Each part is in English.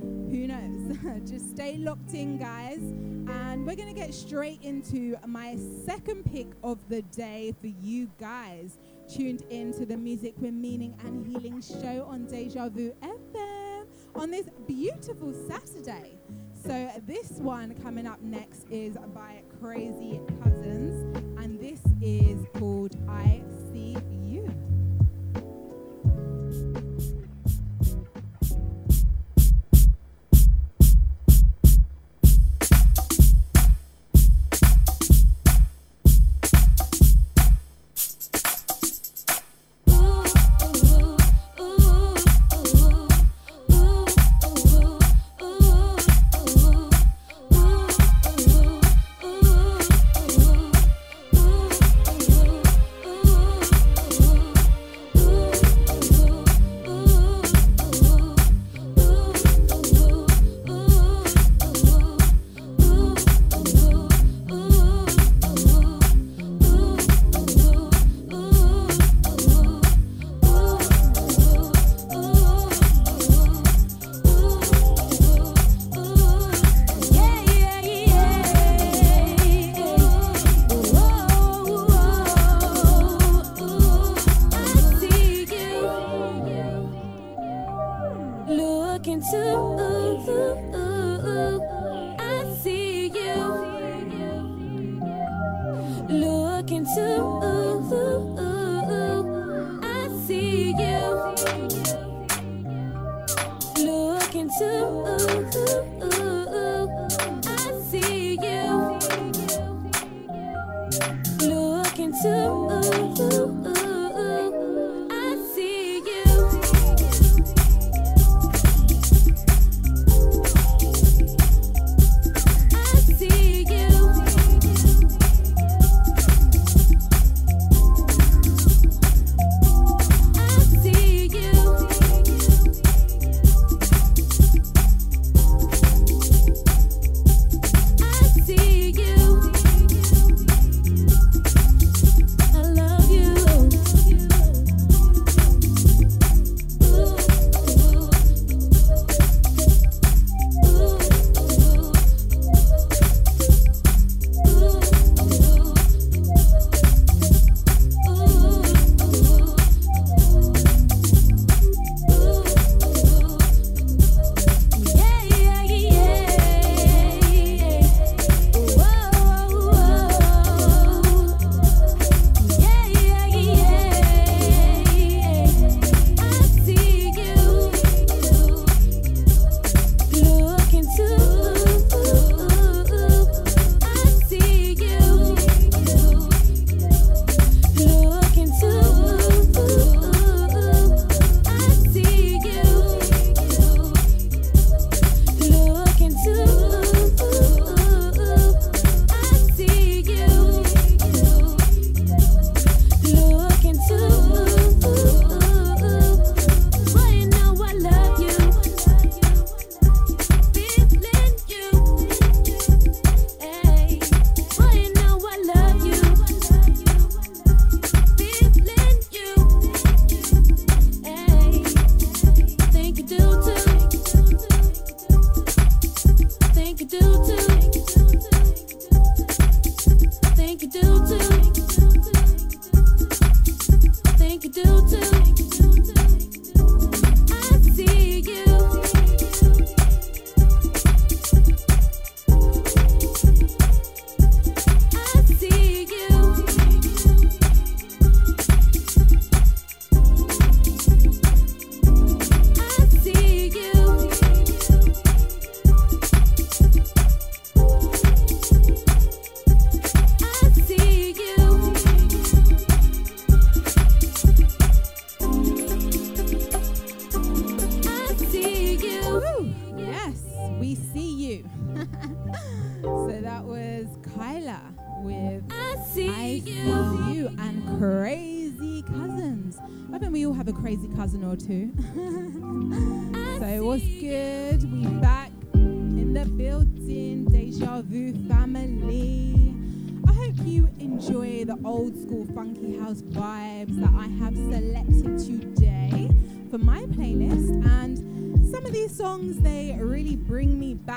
who knows? Just stay locked in, guys. And we're going to get straight into my second pick of the day for you guys tuned in to the Music with Meaning and Healing show on Deja Vu FM on this beautiful Saturday. So, this one coming up next is by Crazy Cousinz, and this is called I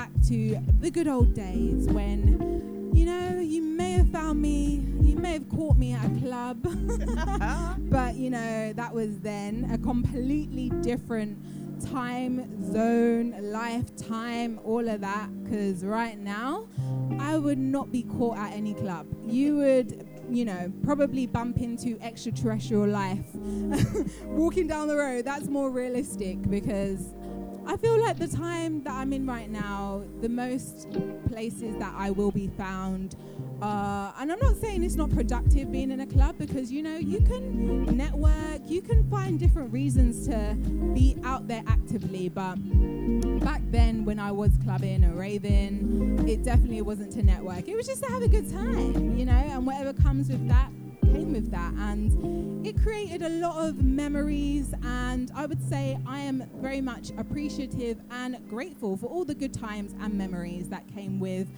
back to the good old days when you know you may have found me you may have caught me at a club. But you know that was then a completely different time zone lifetime all of that. Because right now i would not be caught at any club. You would you know probably bump into extraterrestrial life. Walking down the road that's more realistic because I feel like the time that I'm in right now, the most places that I will be found, uh, and I'm not saying it's not productive being in a club because you know you can network, you can find different reasons to be out there actively. But back then, when I was clubbing or raving, it definitely wasn't to network. It was just to have a good time, you know, and whatever comes with that came with that and it created a lot of memories and I would say I am very much appreciative and grateful for all the good times and memories that came with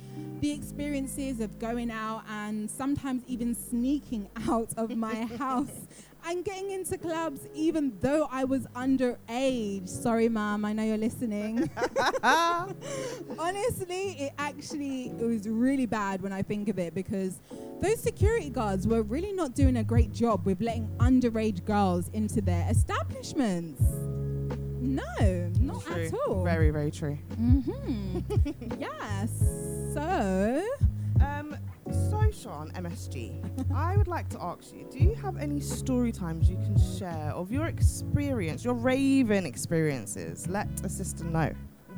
the experiences of going out and sometimes even sneaking out of my house and getting into clubs even though I was underage. Sorry, mom, I know you're listening. Honestly, it actually it was really bad when I think of it because those security guards were really not doing a great job with letting underage girls into their establishments. No, not True. at all. Very, very true. Mm-hmm. yes. So, Um, so Sean, MSG, I would like to ask you: Do you have any story times you can share of your experience, your raving experiences? Let a sister know.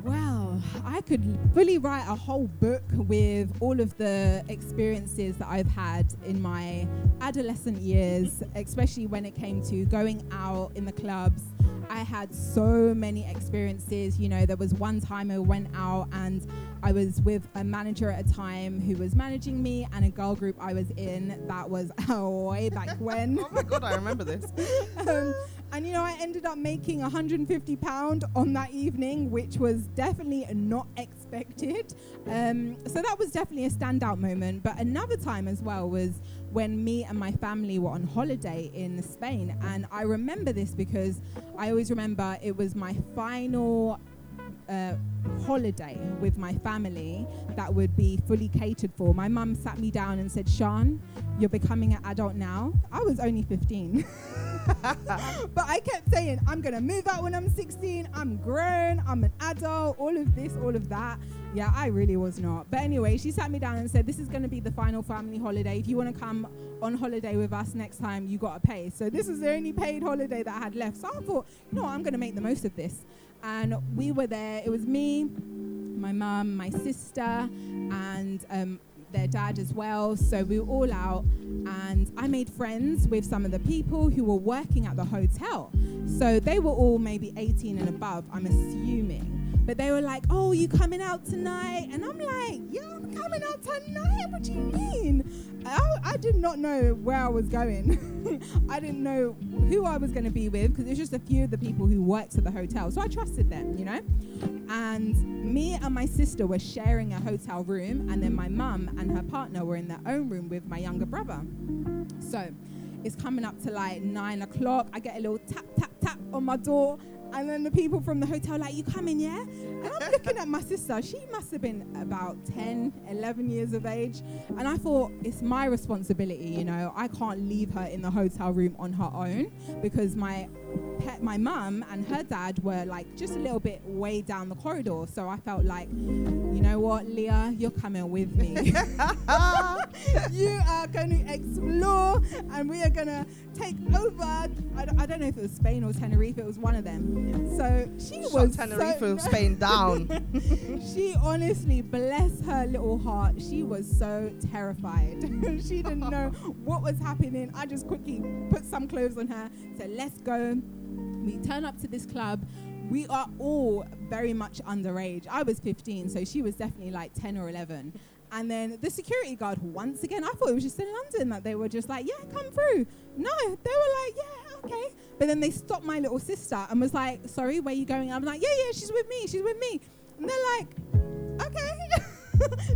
Well, I could fully write a whole book with all of the experiences that I've had in my adolescent years, especially when it came to going out in the clubs. I had so many experiences. You know, there was one time I went out and I was with a manager at a time who was managing me and a girl group I was in that was oh, way back when. Oh my god, I remember this. um, and you know, I ended up making 150 pound on that evening, which was definitely not expected. Um, so that was definitely a standout moment. But another time as well was when me and my family were on holiday in Spain, and I remember this because I always remember it was my final uh, holiday with my family that would be fully catered for. My mum sat me down and said, Sean, you're becoming an adult now. I was only 15. but I kept saying, I'm going to move out when I'm 16. I'm grown. I'm an adult. All of this, all of that. Yeah, I really was not. But anyway, she sat me down and said, This is going to be the final family holiday. If you want to come on holiday with us next time, you got to pay. So this was the only paid holiday that I had left. So I thought, you know what, I'm going to make the most of this. And we were there. It was me, my mum, my sister, and um, their dad as well. So we were all out, and I made friends with some of the people who were working at the hotel. So they were all maybe 18 and above, I'm assuming. But they were like, "Oh, you coming out tonight?" And I'm like, "Yeah, I'm coming out tonight. What do you mean?" I, I did not know where I was going. I didn't know who I was going to be with because it's just a few of the people who worked at the hotel. So I trusted them, you know. And me and my sister were sharing a hotel room, and then my mum and her partner were in their own room with my younger brother. So it's coming up to like nine o'clock. I get a little tap, tap, tap on my door. And then the people from the hotel like, you coming, yeah? And I'm looking at my sister. She must have been about 10, 11 years of age. And I thought, it's my responsibility, you know. I can't leave her in the hotel room on her own because my my mum and her dad were like just a little bit way down the corridor. So I felt like, you know what, Leah, you're coming with me. you are going to explore and we are going to take over. I, d- I don't know if it was Spain or Tenerife, it was one of them. So she Shut was Tenerife so, Spain down. she honestly, bless her little heart, she was so terrified. she didn't know what was happening. I just quickly put some clothes on her, said, let's go. We turn up to this club. We are all very much underage. I was 15, so she was definitely like 10 or 11. And then the security guard, once again, I thought it was just in London that they were just like, yeah, come through. No, they were like, yeah, okay. But then they stopped my little sister and was like, sorry, where are you going? I'm like, yeah, yeah, she's with me, she's with me. And they're like, okay.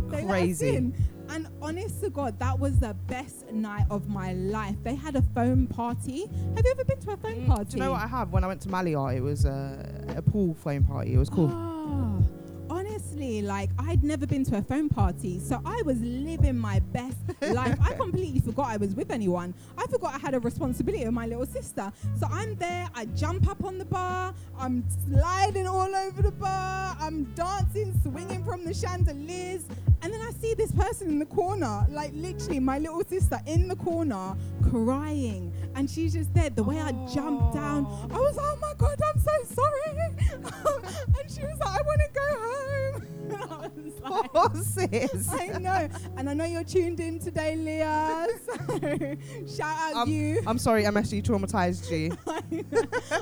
they Crazy. And honest to God, that was the best night of my life. They had a foam party. Have you ever been to a foam party? Mm, Do you know what I have? When I went to Malia, it was uh, a pool flame party. It was cool. Oh, honestly, like I'd never been to a phone party, so I was living my best life. I completely forgot I was with anyone. I forgot I had a responsibility with my little sister. So I'm there, I jump up on the bar, I'm sliding all over the bar, I'm dancing, swinging from the chandeliers, and then I see this person in the corner, like literally my little sister in the corner, crying, and she's just there. The way I jumped down, I was, like, oh my god, I'm so sorry. and she was like, I want to go home. And I like, sis. I know, and I know you're tuned in today, Leah. So shout out Um, you. I'm sorry, MSG traumatized you.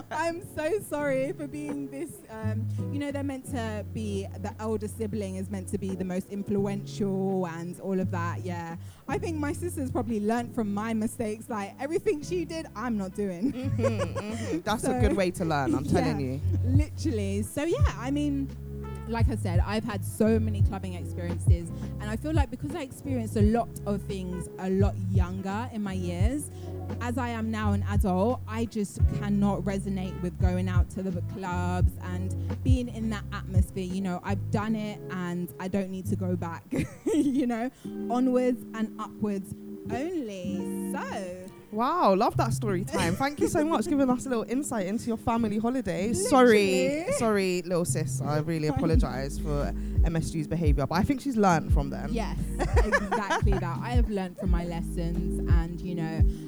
I'm so sorry for being this. Um, you know, they're meant to be the elder sibling is meant to be the most influential and all of that. Yeah, I think my sister's probably learned from my mistakes. Like everything she did, I'm not doing. Mhm, mhm. That's a good way to learn. I'm telling Yeah. you. Literally. So yeah, I mean, like I said, I've had so many clubbing experiences, and I feel like because I experienced a lot of things a lot younger in my years, as I am now an adult, I just cannot resonate with going out to the clubs and being in that atmosphere. You know, I've done it and I don't need to go back. you know, onwards and upwards only. So, Wow, love that story time. Thank you so much for giving us a little insight into your family holiday. Sorry, sorry, little sis. I really apologize for MSG's behavior, but I think she's learned from them. Yes, exactly that. I have learned from my lessons, and you know,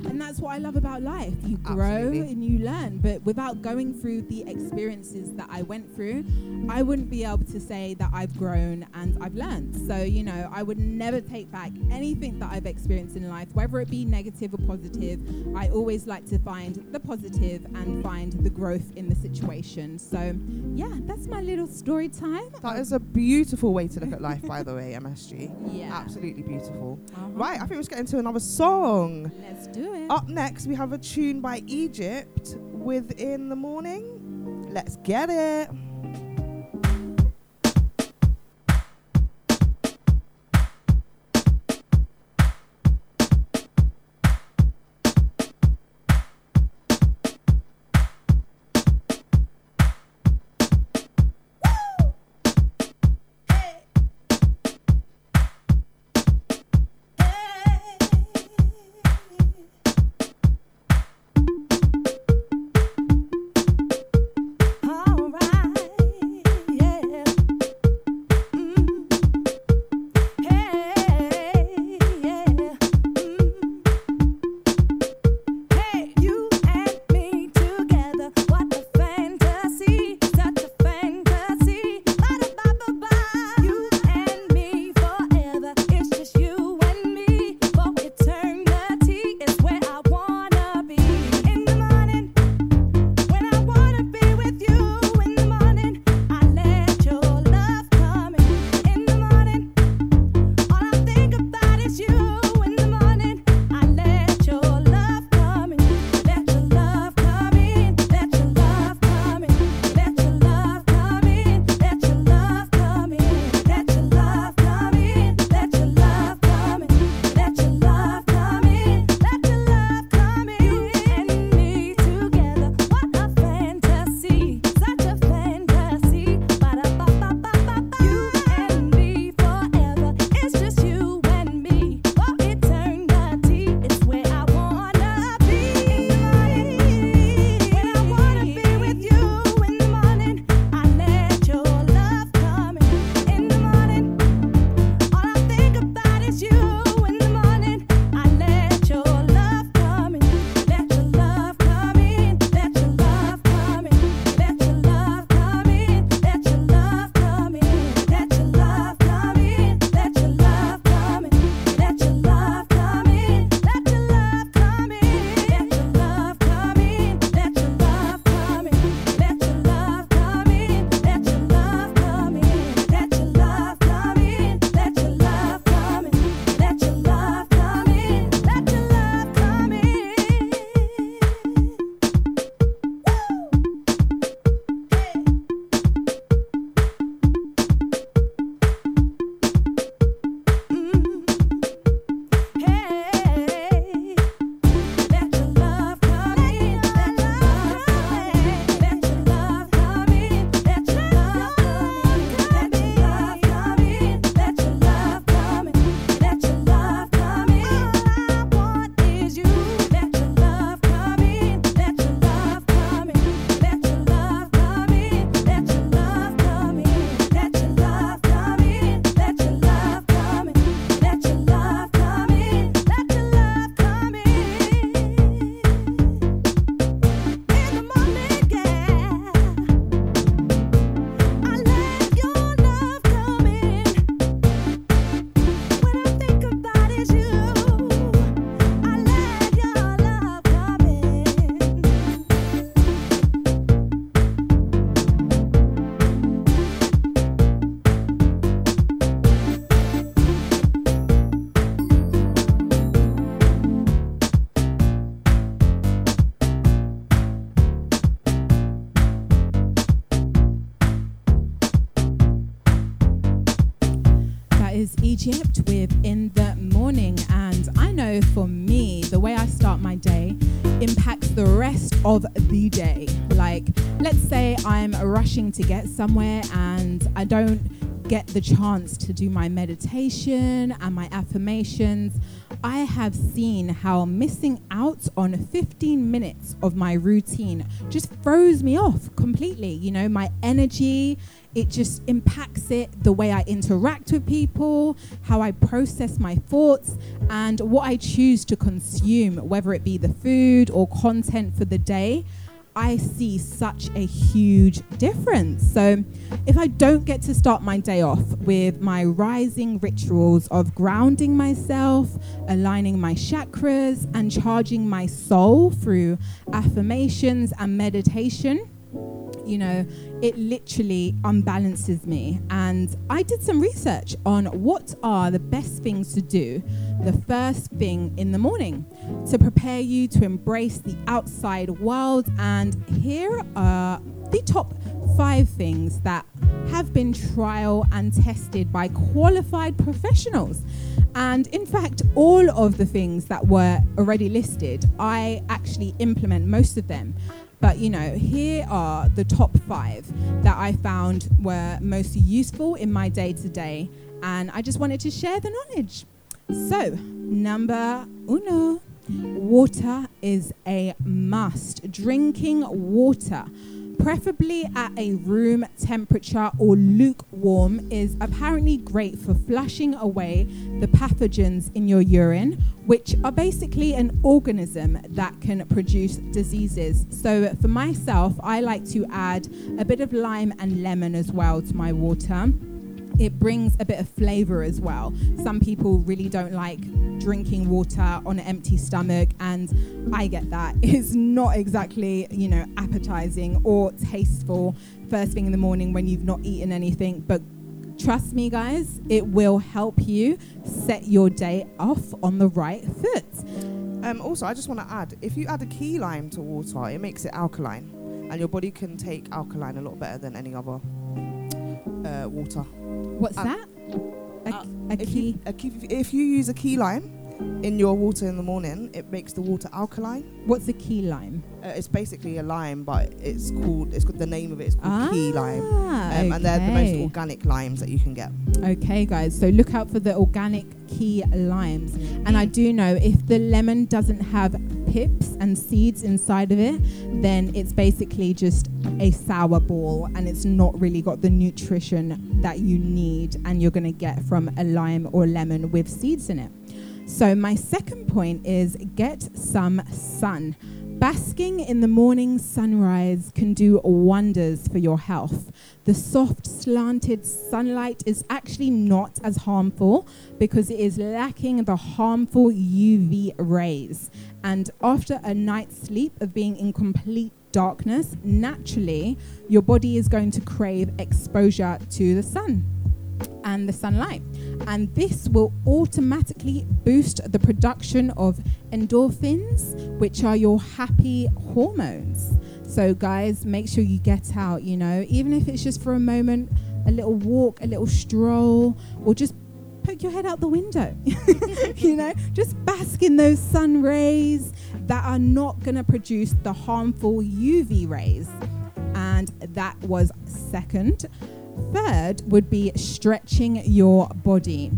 and that's what I love about life. You grow Absolutely. and you learn, but without going through the experiences that I went through, I wouldn't be able to say that I've grown and I've learned. So, you know, I would never take back anything that I've experienced in life, whether it be negative or positive. I always like to find the positive and find the growth in the situation. So, yeah, that's my little story time. That is a beautiful way to look at life, by the way, MSG. yeah. Absolutely beautiful. Uh-huh. Right, I think let's get into another song. Let's do it. Up next, we have a tune by Egypt within the morning. Let's get it. Rushing to get somewhere and I don't get the chance to do my meditation and my affirmations. I have seen how missing out on 15 minutes of my routine just throws me off completely. You know, my energy, it just impacts it, the way I interact with people, how I process my thoughts, and what I choose to consume, whether it be the food or content for the day. I see such a huge difference. So, if I don't get to start my day off with my rising rituals of grounding myself, aligning my chakras, and charging my soul through affirmations and meditation, you know, it literally unbalances me. And I did some research on what are the best things to do the first thing in the morning to prepare you to embrace the outside world. And here are the top five things that have been trial and tested by qualified professionals. And in fact, all of the things that were already listed, I actually implement most of them. But you know, here are the top five that I found were most useful in my day to day, and I just wanted to share the knowledge. So, number uno water is a must. Drinking water preferably at a room temperature or lukewarm, is apparently great for flushing away the pathogens in your urine, which are basically an organism that can produce diseases. So, for myself, I like to add a bit of lime and lemon as well to my water it brings a bit of flavor as well. Some people really don't like drinking water on an empty stomach, and I get that. It's not exactly, you know, appetizing or tasteful first thing in the morning when you've not eaten anything, but trust me, guys, it will help you set your day off on the right foot. Um, also, I just want to add if you add a key lime to water, it makes it alkaline, and your body can take alkaline a lot better than any other uh, water. What's Uh, that? A, uh, a If you, a key, if you use a key lime in your water in the morning, it makes the water alkaline. What's a key lime? Uh, it's basically a lime, but it's called. It's got the name of it. it is called key lime, Ah, um, and they're the most organic limes that you can get. Okay, guys. So look out for the organic key limes. And I do know if the lemon doesn't have pips and seeds inside of it, then it's basically just a sour ball and it's not really got the nutrition that you need and you're going to get from a lime or lemon with seeds in it. So, my second point is get some sun. Basking in the morning sunrise can do wonders for your health. The soft, slanted sunlight is actually not as harmful because it is lacking the harmful UV rays. And after a night's sleep of being in complete darkness, naturally, your body is going to crave exposure to the sun and the sunlight. And this will automatically boost the production of endorphins, which are your happy hormones. So, guys, make sure you get out, you know, even if it's just for a moment, a little walk, a little stroll, or just poke your head out the window. you know, just bask in those sun rays that are not going to produce the harmful UV rays. And that was second. Third would be stretching your body.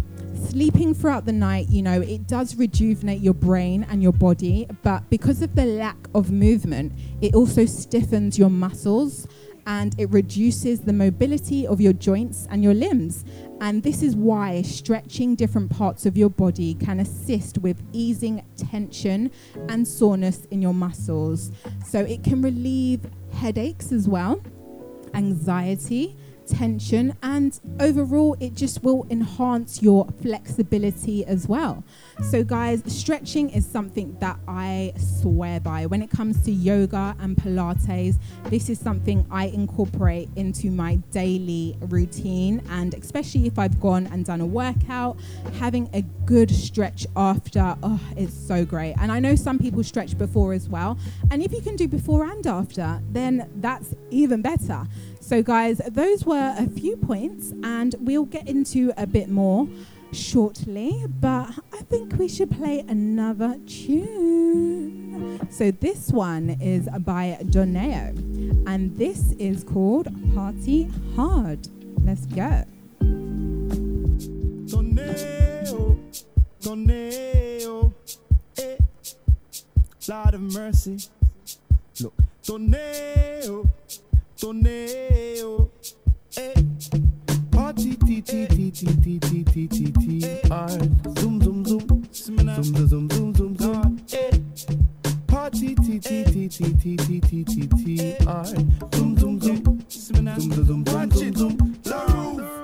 Sleeping throughout the night, you know, it does rejuvenate your brain and your body, but because of the lack of movement, it also stiffens your muscles and it reduces the mobility of your joints and your limbs. And this is why stretching different parts of your body can assist with easing tension and soreness in your muscles. So it can relieve headaches as well, anxiety, tension, and overall, it just will enhance your flexibility as well. So, guys, stretching is something that I swear by. When it comes to yoga and Pilates, this is something I incorporate into my daily routine. And especially if I've gone and done a workout, having a good stretch after, oh, it's so great. And I know some people stretch before as well. And if you can do before and after, then that's even better. So, guys, those were a few points, and we'll get into a bit more shortly. But I think we should play another tune. So, this one is by Donae'o, and this is called Party Hard. Let's go. Donae'o, Donae'o, eh. Lord of mercy. Look, Donae'o toneo. Eh. Party t t t t t t t t t hard. Zoom zoom zoom. Zoom zoom zoom zoom zoom. Party t t t t t t t t t hard. Zoom zoom zoom. Zoom zoom zoom zoom zoom zoom. La roof.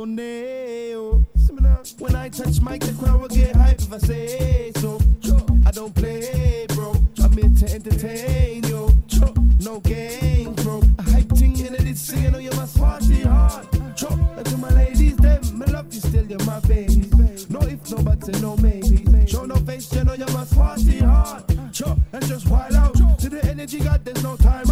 toneo. When I touch mic, the crowd will get hype if I say so. I don't play, bro. I'm here to entertain, yo. No game, bro. A hype ting in it is singing, on your must party hard. And to my ladies, them, I love you still, you're my baby. No if, no buts, and no maybe. Show no face, you know you must party hard. And just wild out to the energy, God, there's no time.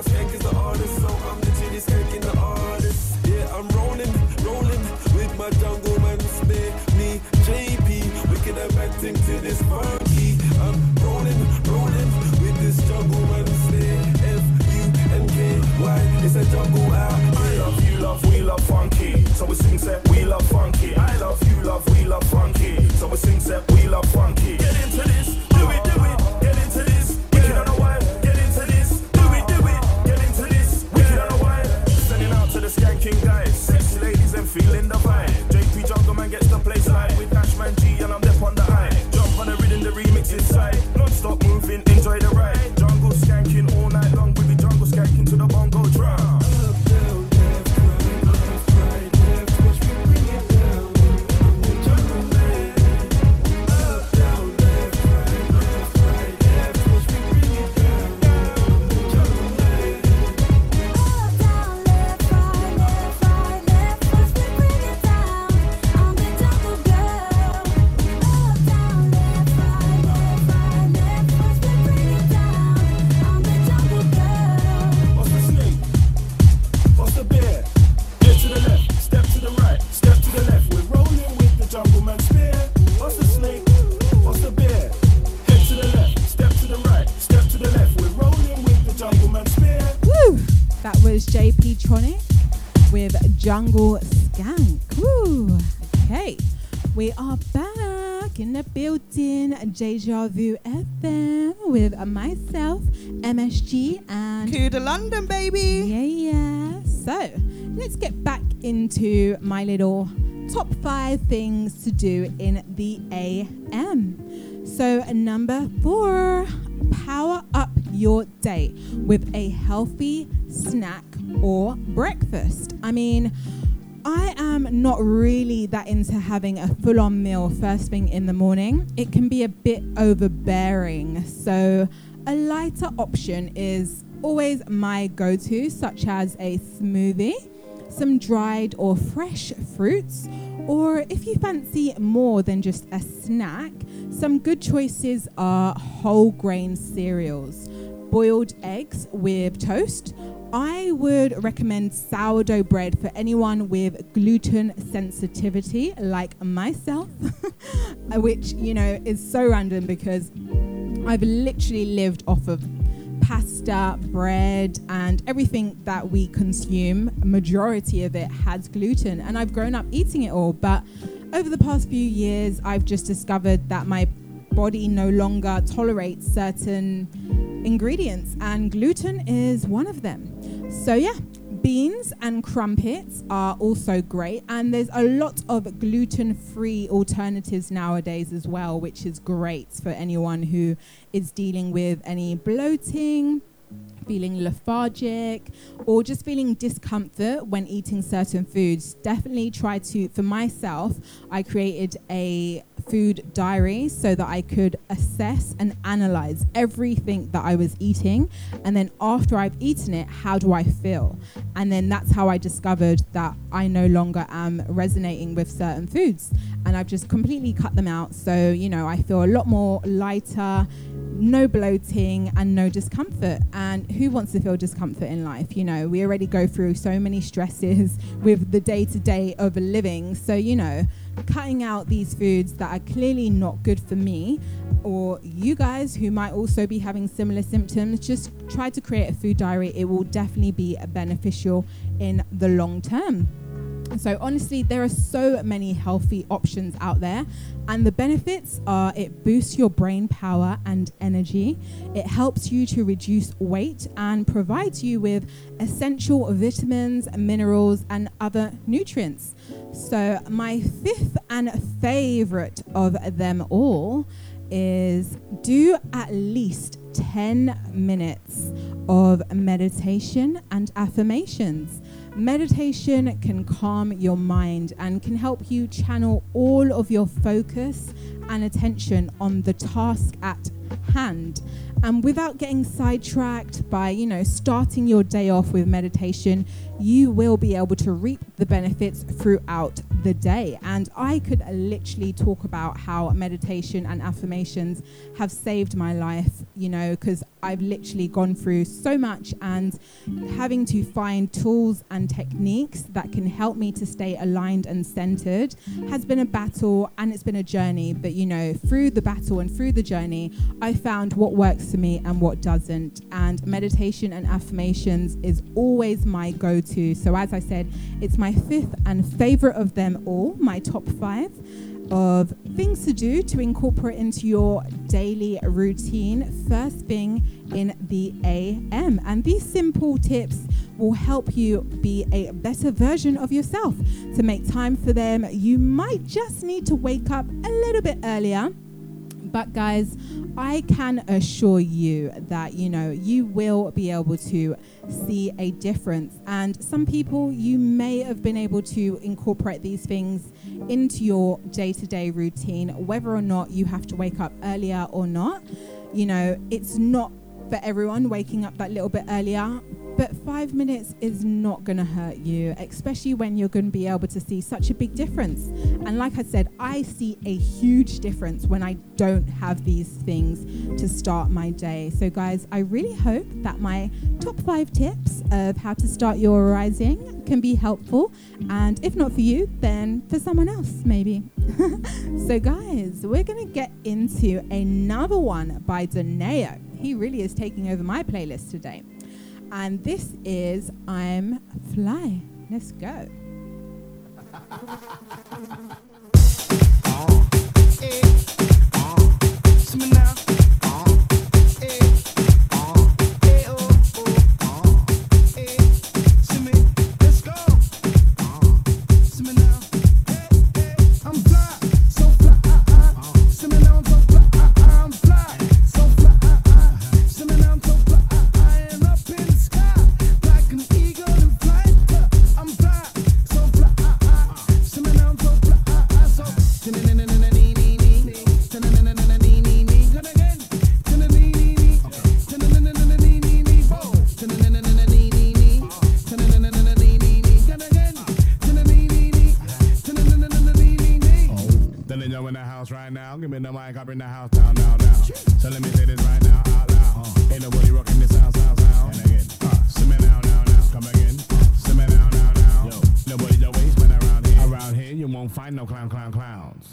My skank is the artist, so I'm literally skanking the artist. Yeah, I'm rolling, rolling with my jungle man, spare me, JP, wicked and bad thing to this funky. Deja Vu FM with myself, MSG, and Kuda London, baby. yeah, yeah. So let's get back into my little top five things to do in the AM. So, number four, power up your day with a healthy snack or breakfast. I mean, I am not really that into having a full on meal first thing in the morning. It can be a bit overbearing. So, a lighter option is always my go to, such as a smoothie, some dried or fresh fruits, or if you fancy more than just a snack, some good choices are whole grain cereals, boiled eggs with toast. I would recommend sourdough bread for anyone with gluten sensitivity, like myself, which, you know, is so random because I've literally lived off of pasta, bread, and everything that we consume. Majority of it has gluten, and I've grown up eating it all. But over the past few years, I've just discovered that my body no longer tolerates certain ingredients, and gluten is one of them. So, yeah, beans and crumpets are also great, and there's a lot of gluten free alternatives nowadays as well, which is great for anyone who is dealing with any bloating. Feeling lethargic or just feeling discomfort when eating certain foods, definitely try to. For myself, I created a food diary so that I could assess and analyze everything that I was eating. And then after I've eaten it, how do I feel? And then that's how I discovered that I no longer am resonating with certain foods. And I've just completely cut them out. So, you know, I feel a lot more lighter, no bloating, and no discomfort. And who wants to feel discomfort in life? You know, we already go through so many stresses with the day to day of living. So, you know, cutting out these foods that are clearly not good for me or you guys who might also be having similar symptoms just try to create a food diary it will definitely be beneficial in the long term so honestly there are so many healthy options out there and the benefits are it boosts your brain power and energy it helps you to reduce weight and provides you with essential vitamins minerals and other nutrients so, my fifth and favorite of them all is do at least 10 minutes of meditation and affirmations. Meditation can calm your mind and can help you channel all of your focus and attention on the task at hand. And without getting sidetracked by, you know, starting your day off with meditation, you will be able to reap the benefits throughout the day. And I could literally talk about how meditation and affirmations have saved my life, you know, because I've literally gone through so much and having to find tools and techniques that can help me to stay aligned and centered has been a battle and it's been a journey. But, you know, through the battle and through the journey, I found what works for me and what doesn't. And meditation and affirmations is always my go to. So, as I said, it's my fifth and favorite of them all, my top five of things to do to incorporate into your daily routine first thing in the AM. And these simple tips will help you be a better version of yourself. To make time for them, you might just need to wake up a little bit earlier. But guys, I can assure you that you know you will be able to see a difference. And some people you may have been able to incorporate these things into your day-to-day routine whether or not you have to wake up earlier or not. You know, it's not for everyone waking up that little bit earlier, but five minutes is not going to hurt you, especially when you're going to be able to see such a big difference. And like I said, I see a huge difference when I don't have these things to start my day. So, guys, I really hope that my top five tips of how to start your rising can be helpful. And if not for you, then for someone else, maybe. so, guys, we're going to get into another one by Donae'o. He really is taking over my playlist today. And this is I'm Fly. Let's go. Oh. Eh. Oh. The I bring the house down, down, down. So let me say this right now, out loud. Ain't nobody rocking this sound, sound, sound. And again, uh, simmer now, now, now. Come again, simmer now, now, now. Yo, nobody the wasteman around here. Around here, you won't find no clown, clown, clowns.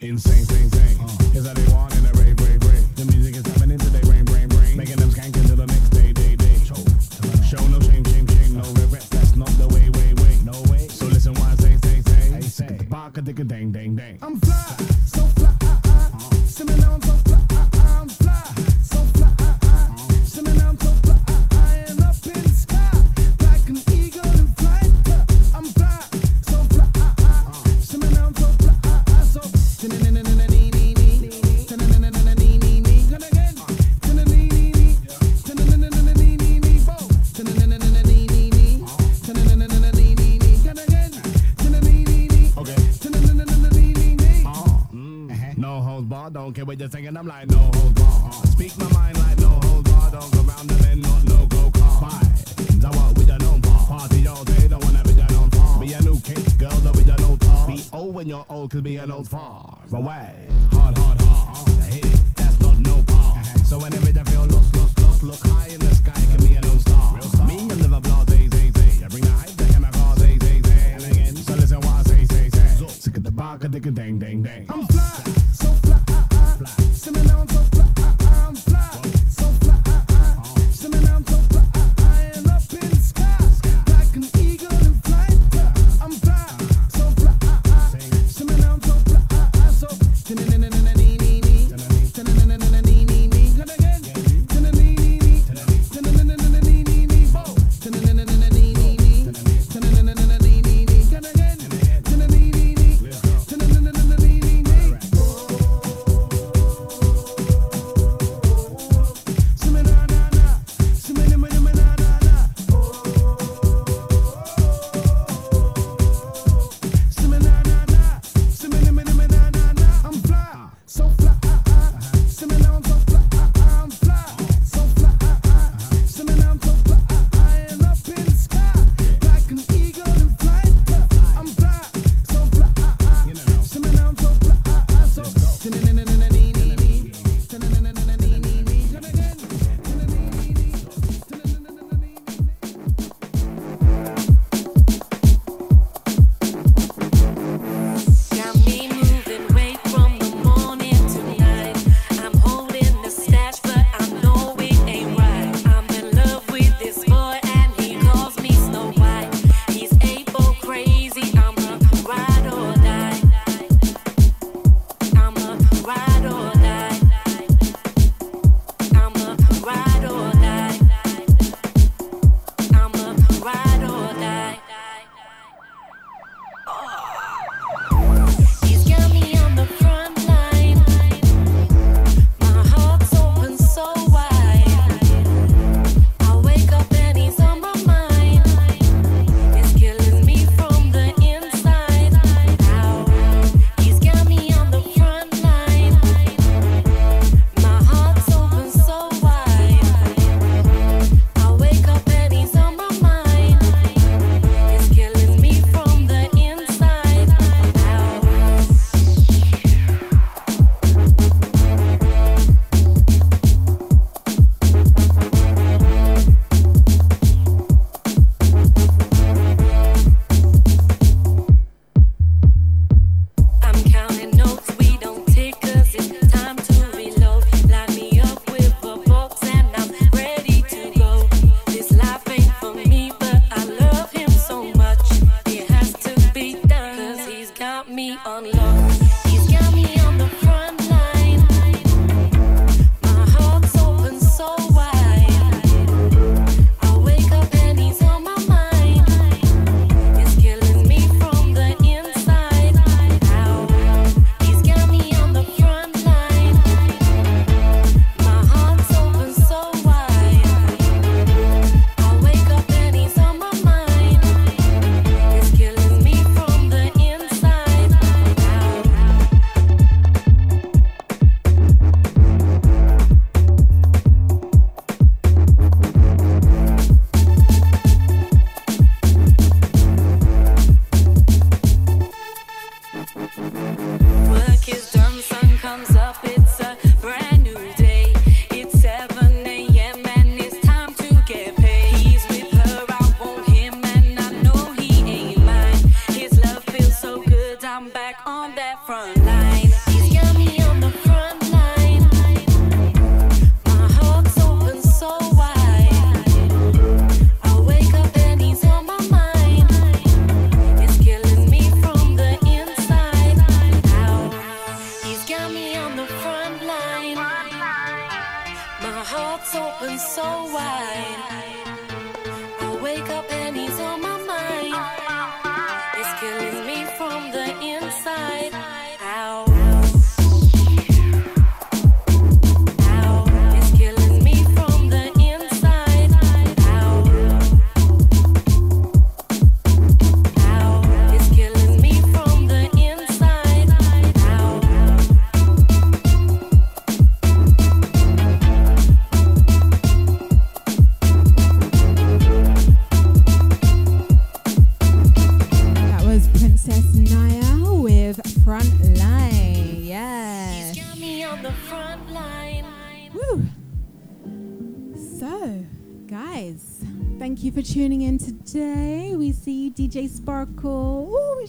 Insane, sing, sing. Here's how they want in a rave, rave, rave. The music is happening to their brain, brain, brain. Making them skank until the next day, day, day. Show no shame, shame, shame, no regrets. That's not the way, way, way. No way. So listen what I say, say, say. I say. Baka dicka dang, dang, dang. I'm fly, so fly, ah. Simmer now, I'm so fly, like no holds barred. Speak my mind like no holds barred, don't go round the bend, not no go car. Why? That what we done on par. Party all day, don't wanna be done on far. Be a new kid, girl, don't be done on tar. Be old when you're old, cause be an old far. Away.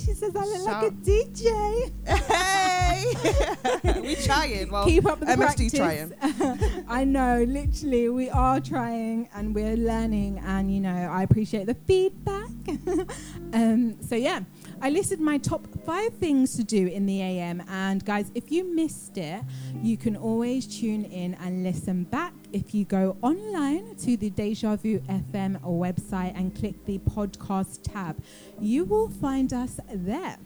She says I look like a DJ. Hey, we trying. Well, Keep up with the MSD practice. trying. I know, literally, we are trying and we're learning, and you know, I appreciate the feedback. um, so yeah, I listed my top five things to do in the AM, and guys, if you missed it, you can always tune in and listen back. If you go online to the Deja Vu FM website and click the podcast tab, you will find us there.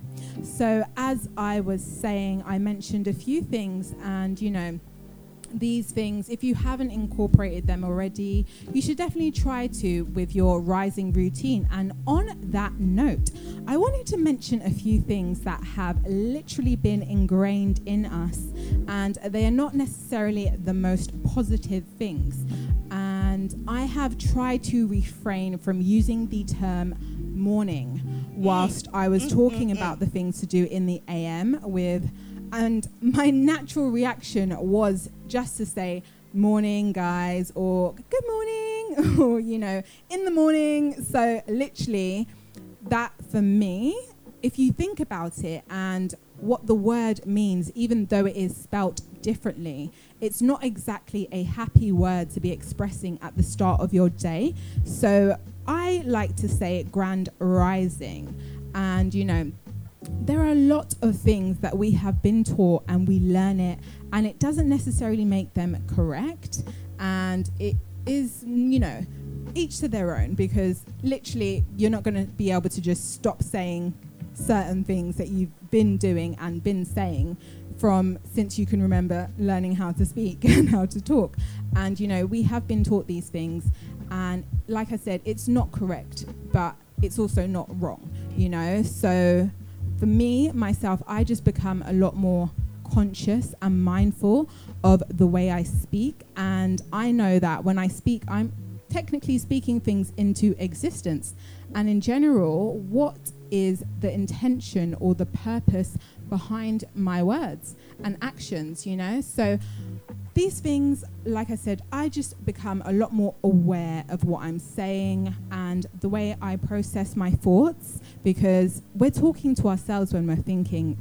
So, as I was saying, I mentioned a few things, and you know, these things, if you haven't incorporated them already, you should definitely try to with your rising routine. And on that note, I wanted to mention a few things that have literally been ingrained in us, and they are not necessarily the most positive things. And I have tried to refrain from using the term morning whilst I was mm, mm, mm, talking about the things to do in the AM with and my natural reaction was just to say morning guys or good morning or you know in the morning. So literally that for me if you think about it and what the word means even though it is spelt differently it's not exactly a happy word to be expressing at the start of your day. So i like to say grand rising. And you know there are a lot of things that we have been taught and we learn it and it doesn't necessarily make them correct and it is you know each to their own because literally you're not going to be able to just stop saying certain things that you've been doing and been saying from since you can remember learning how to speak and how to talk. And you know we have been taught these things and like i said it's not correct but it's also not wrong you know? So for me myself i just become a lot more conscious and mindful of the way i speak. And i know that when i speak i'm technically speaking things into existence. And in general what is the intention or the purpose behind my words and actions you know so these things, like I said, I just become a lot more aware of what I'm saying and the way I process my thoughts because we're talking to ourselves when we're thinking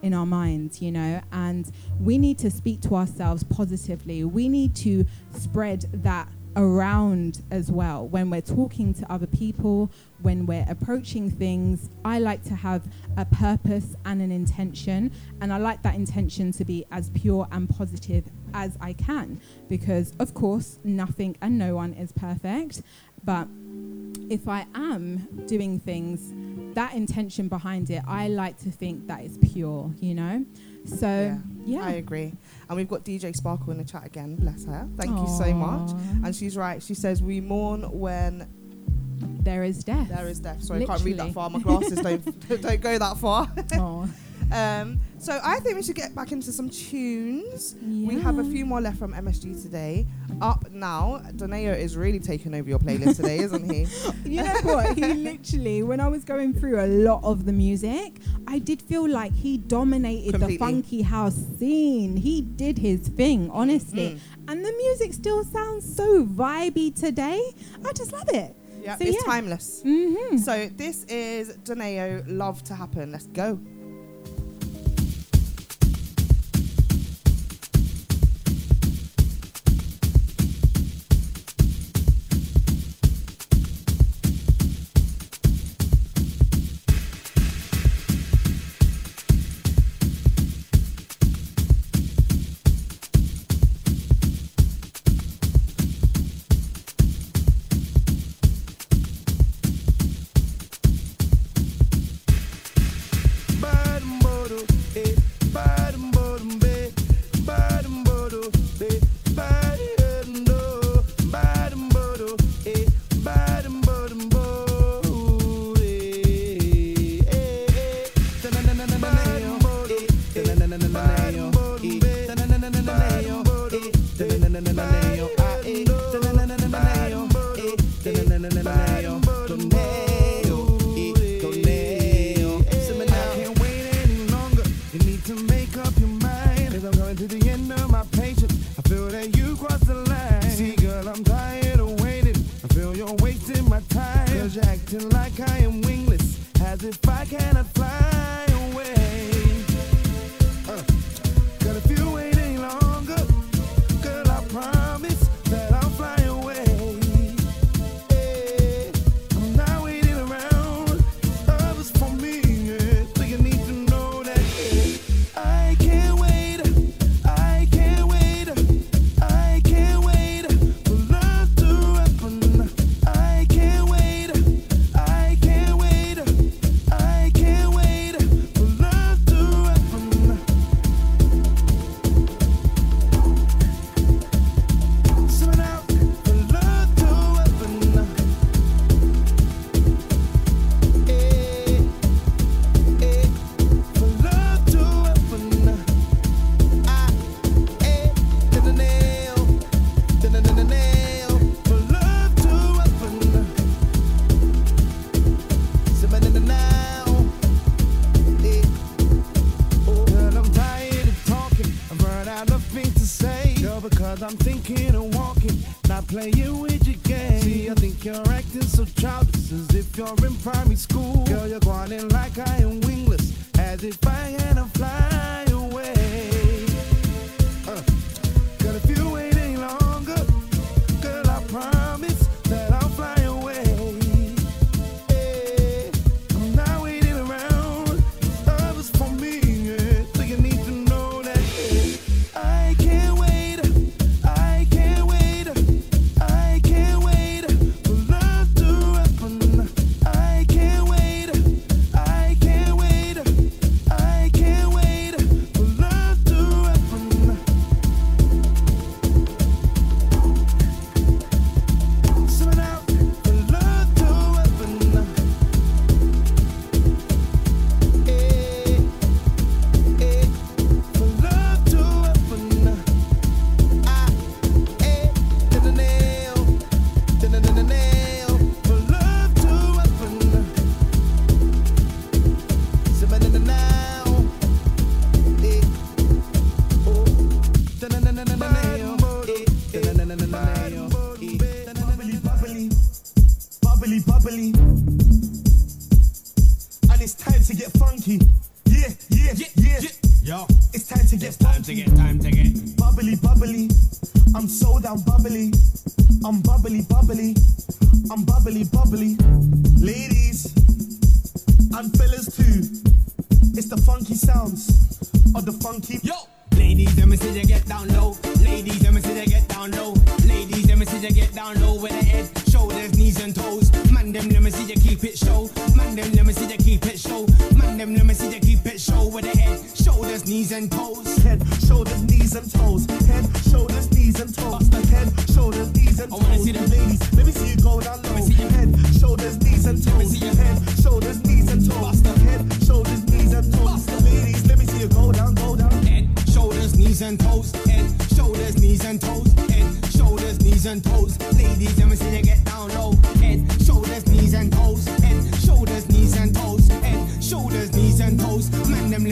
in our minds, you know, and we need to speak to ourselves positively. We need to spread that around as well when we're talking to other people, when we're approaching things. I like to have a purpose and an intention, and I like that intention to be as pure and positive as I can because, of course, nothing and no one is perfect, but if I am doing things, that intention behind it, I like to think that is pure, you know? So, yeah. I agree. And we've got DJ Sparkle in the chat again. Bless her. Thank you so much. And she's right. She says we mourn when There is death. there is death. Sorry, I can't read that far. My glasses don't don't go that far. Um, so I think we should get back into some tunes. We have a few more left from MSG today. Up now, Donae'o is really taking over your playlist today, isn't he? You know what? He literally, when I was going through a lot of the music, I did feel like he dominated Completely. the funky house scene. He did his thing, honestly. Mm. And the music still sounds so vibey today. I just love it. Yeah, So, it's yeah. timeless. Mm-hmm. So this is Donae'o, Love to Happen. Let's go.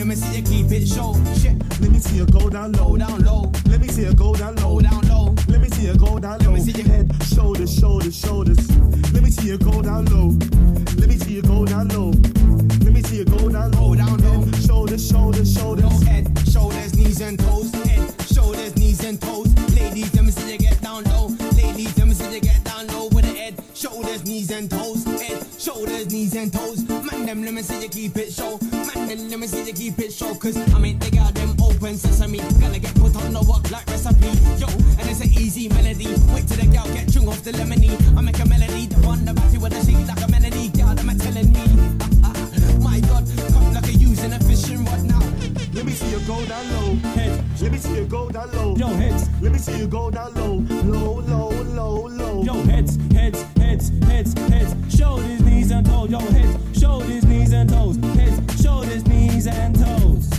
me see you keep it show. Shit. Let me see you go down low, down low. Let me see you go down low, down low. Let me see you go down low. Let me see your head, shoulders, shoulders, shoulders. Let me see you go down low. Let me see you go down low. Let me see you go down low, down low. Shoulders, shoulders, shoulders. No head, shoulders, knees and toes. Head, shoulders, knees and toes. Ladies, let me see you get down low. Ladies, let me see you get down low with the head, shoulders, knees and toes. Head, shoulders, knees and toes. Man, them let me see you keep it show man, them see they keep it short Cause I mean, they got them open sesame Gonna get put on the work like recipe. Yo, and it's an easy melody. Wait till the gal get drunk off the lemony. I make a see you go down low. Yo, heads. Let me see you go down low. Low, low, low, low. Yo, heads, heads, heads, heads, heads. Shoulders, knees, and toes. Yo, heads, shoulders, knees, and toes. Heads, shoulders, knees, and toes.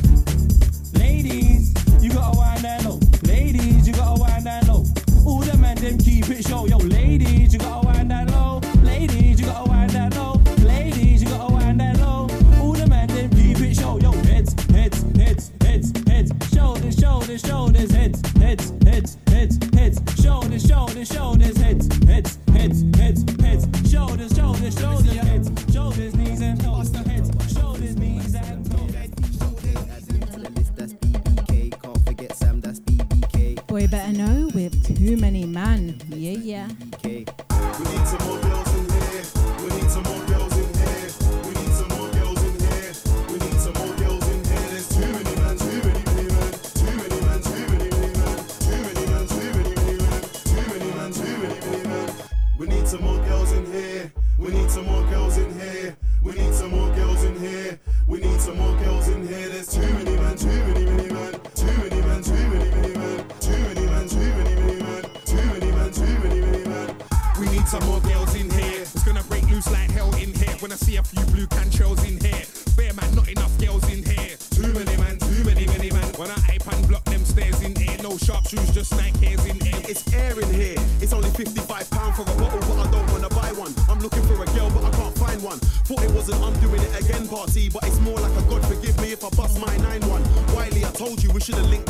Too many men. Yeah, yeah. 是的，零。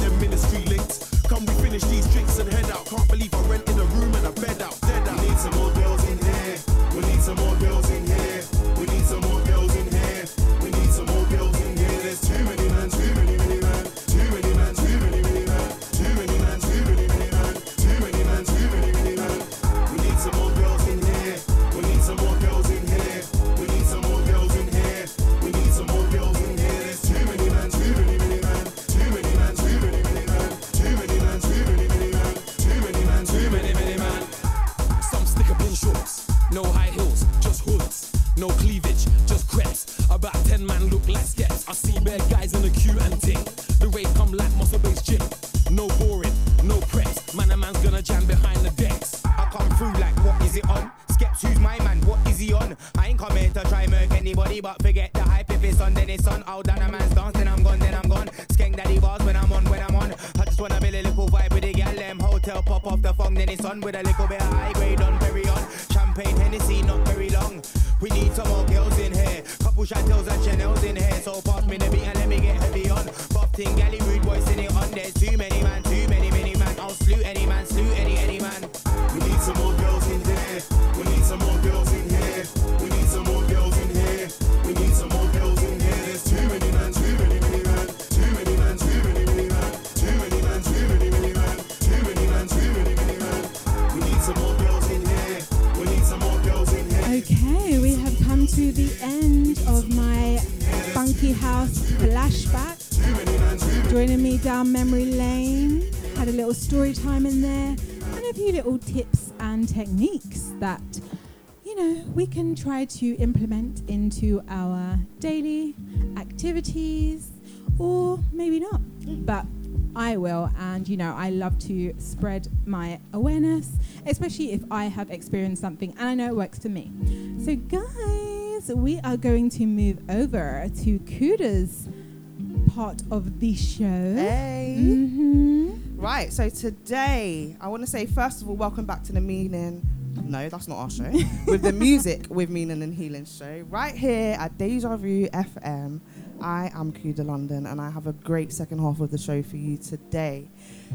that you know we can try to implement into our daily activities or maybe not but I will. And, you know, I love to spread my awareness, especially if I have experienced something and I know it works for me. So, guys, we are going to move over to Kuda's part of the show. Hey. Mm-hmm. Right. So, today, I want to say, first of all, welcome back to the meaning. No, that's not our show. with the music with Meaning and Healing show right here at Deja Vu FM. I am Kuda London and I have a great second half of the show for you today.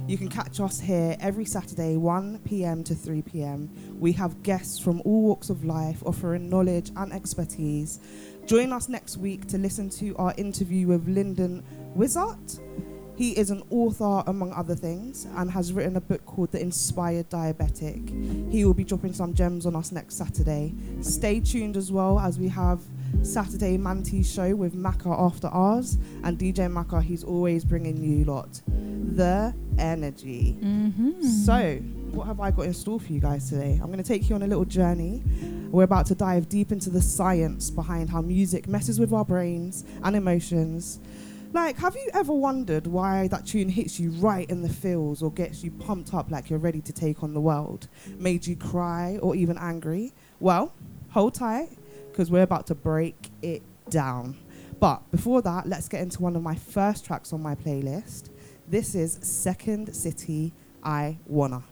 You can catch us here every Saturday, 1 pm to 3 pm. We have guests from all walks of life offering knowledge and expertise. Join us next week to listen to our interview with Lyndon Wizard he is an author, among other things, and has written a book called The Inspired Diabetic. He will be dropping some gems on us next Saturday. Stay tuned as well as we have Saturday Manti show with Maka after ours and DJ Maka. He's always bringing you lot the energy. Mm-hmm. So, what have I got in store for you guys today? I'm going to take you on a little journey. We're about to dive deep into the science behind how music messes with our brains and emotions like, have you ever wondered why that tune hits you right in the feels or gets you pumped up like you're ready to take on the world? Made you cry or even angry? Well, hold tight because we're about to break it down. But before that, let's get into one of my first tracks on my playlist. This is Second City I Wanna.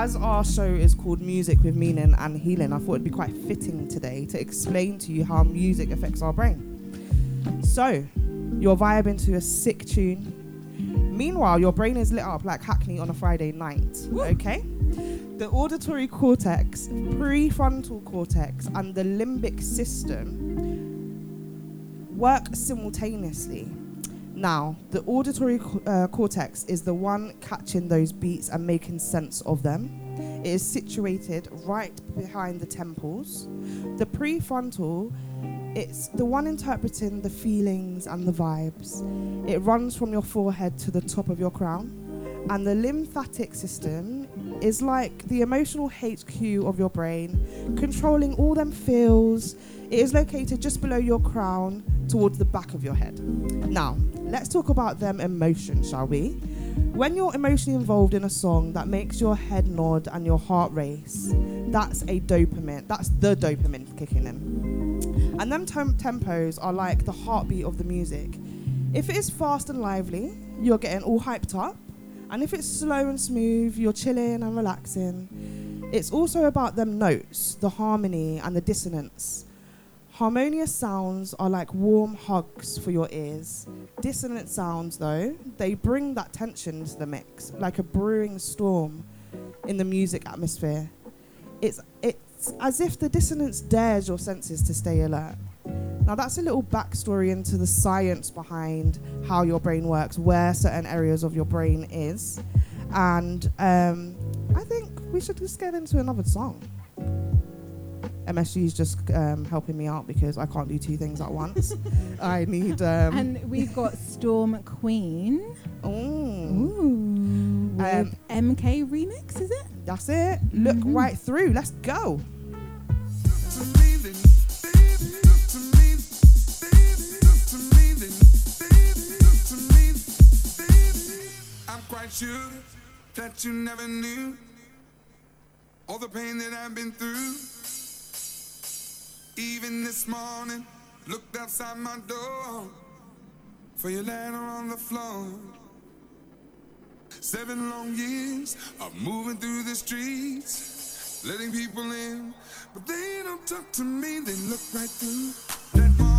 As our show is called Music with Meaning and Healing, I thought it'd be quite fitting today to explain to you how music affects our brain. So, you're vibing to a sick tune. Meanwhile, your brain is lit up like Hackney on a Friday night. Okay? The auditory cortex, prefrontal cortex, and the limbic system work simultaneously. Now, the auditory uh, cortex is the one catching those beats and making sense of them. It is situated right behind the temples. The prefrontal, it's the one interpreting the feelings and the vibes. It runs from your forehead to the top of your crown. And the lymphatic system is like the emotional HQ of your brain, controlling all them feels. It is located just below your crown, towards the back of your head. Now, let's talk about them emotions, shall we? When you're emotionally involved in a song that makes your head nod and your heart race, that's a dopamine. That's the dopamine kicking in. And them temp- tempos are like the heartbeat of the music. If it is fast and lively, you're getting all hyped up. And if it's slow and smooth, you're chilling and relaxing. It's also about them notes, the harmony and the dissonance. Harmonious sounds are like warm hugs for your ears. Dissonant sounds, though, they bring that tension to the mix, like a brewing storm in the music atmosphere. It's, it's as if the dissonance dares your senses to stay alert. Now, that's a little backstory into the science behind how your brain works, where certain areas of your brain is. And um, I think we should just get into another song. MSG is just um, helping me out because I can't do two things at once. I need. Um, and we've got Storm Queen. Ooh. Ooh. Um, MK remix, is it? That's it. Mm-hmm. Look right through. Let's go. quite sure that you never knew all the pain that I've been through. Even this morning, looked outside my door for your letter on the floor. Seven long years of moving through the streets, letting people in, but they don't talk to me, they look right through that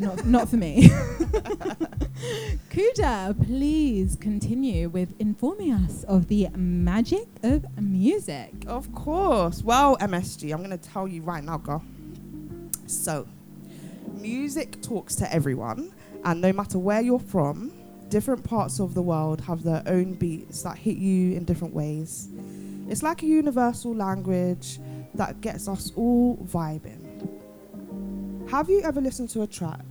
not not for me. Kuda, please continue with informing us of the magic of music. Of course. Well, MSG, I'm going to tell you right now, girl. So, music talks to everyone, and no matter where you're from, different parts of the world have their own beats that hit you in different ways. It's like a universal language that gets us all vibing. Have you ever listened to a track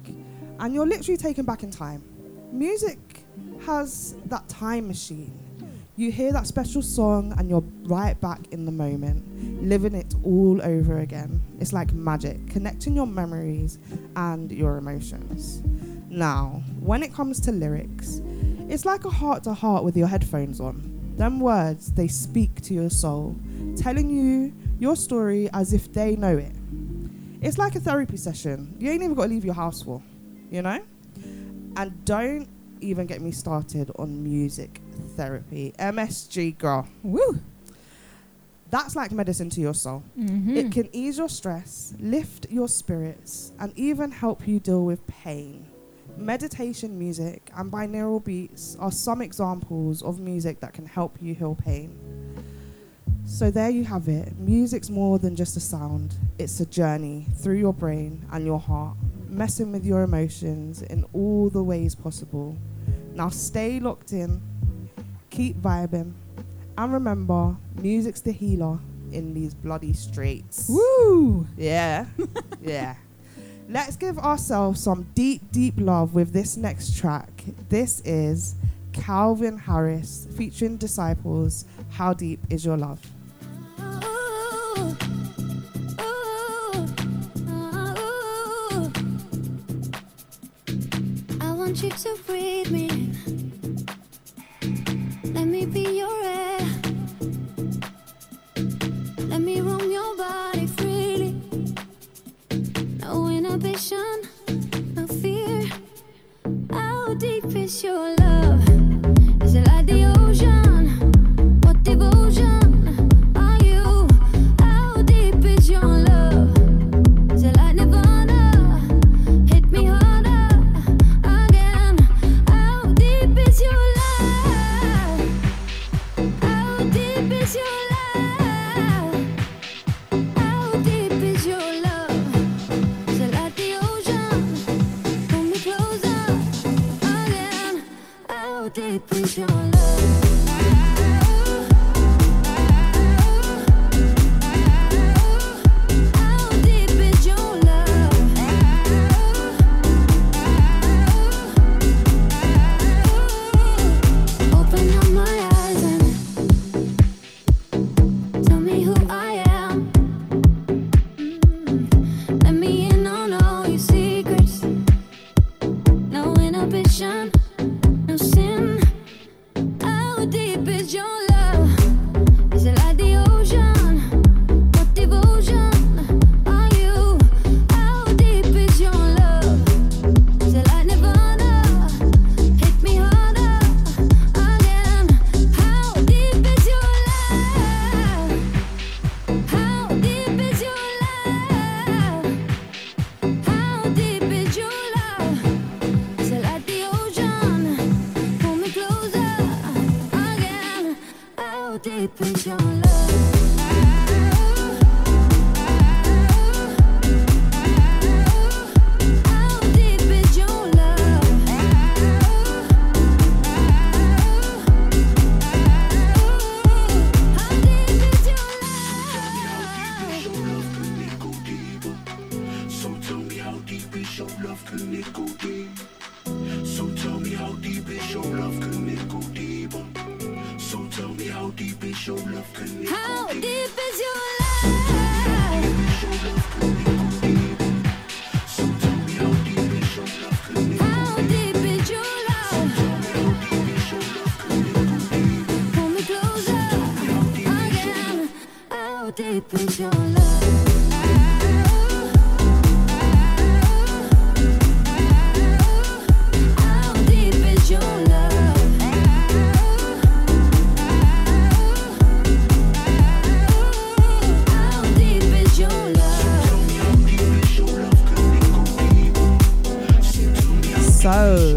and you're literally taken back in time? Music has that time machine. You hear that special song and you're right back in the moment, living it all over again. It's like magic, connecting your memories and your emotions. Now, when it comes to lyrics, it's like a heart to heart with your headphones on. Them words, they speak to your soul, telling you your story as if they know it. It's like a therapy session. You ain't even got to leave your house for, you know? And don't even get me started on music therapy. MSG, girl. Woo! That's like medicine to your soul. Mhm. It can ease your stress, lift your spirits, and even help you deal with pain. Meditation music and binaural beats are some examples of music that can help you heal pain. So there you have it. Music's more than just a sound. It's a journey through your brain and your heart, messing with your emotions in all the ways possible. Now stay locked in, keep vibing, and remember, music's the healer in these bloody streets. Woo! Yeah. yeah. Let's give ourselves some deep, deep love with this next track. This is Calvin Harris featuring Disciples. How deep is your love? Want you to breathe me. Let me be your air. Let me roam your body freely. No inhibition, no fear. How deep is your love? Is it like the ocean?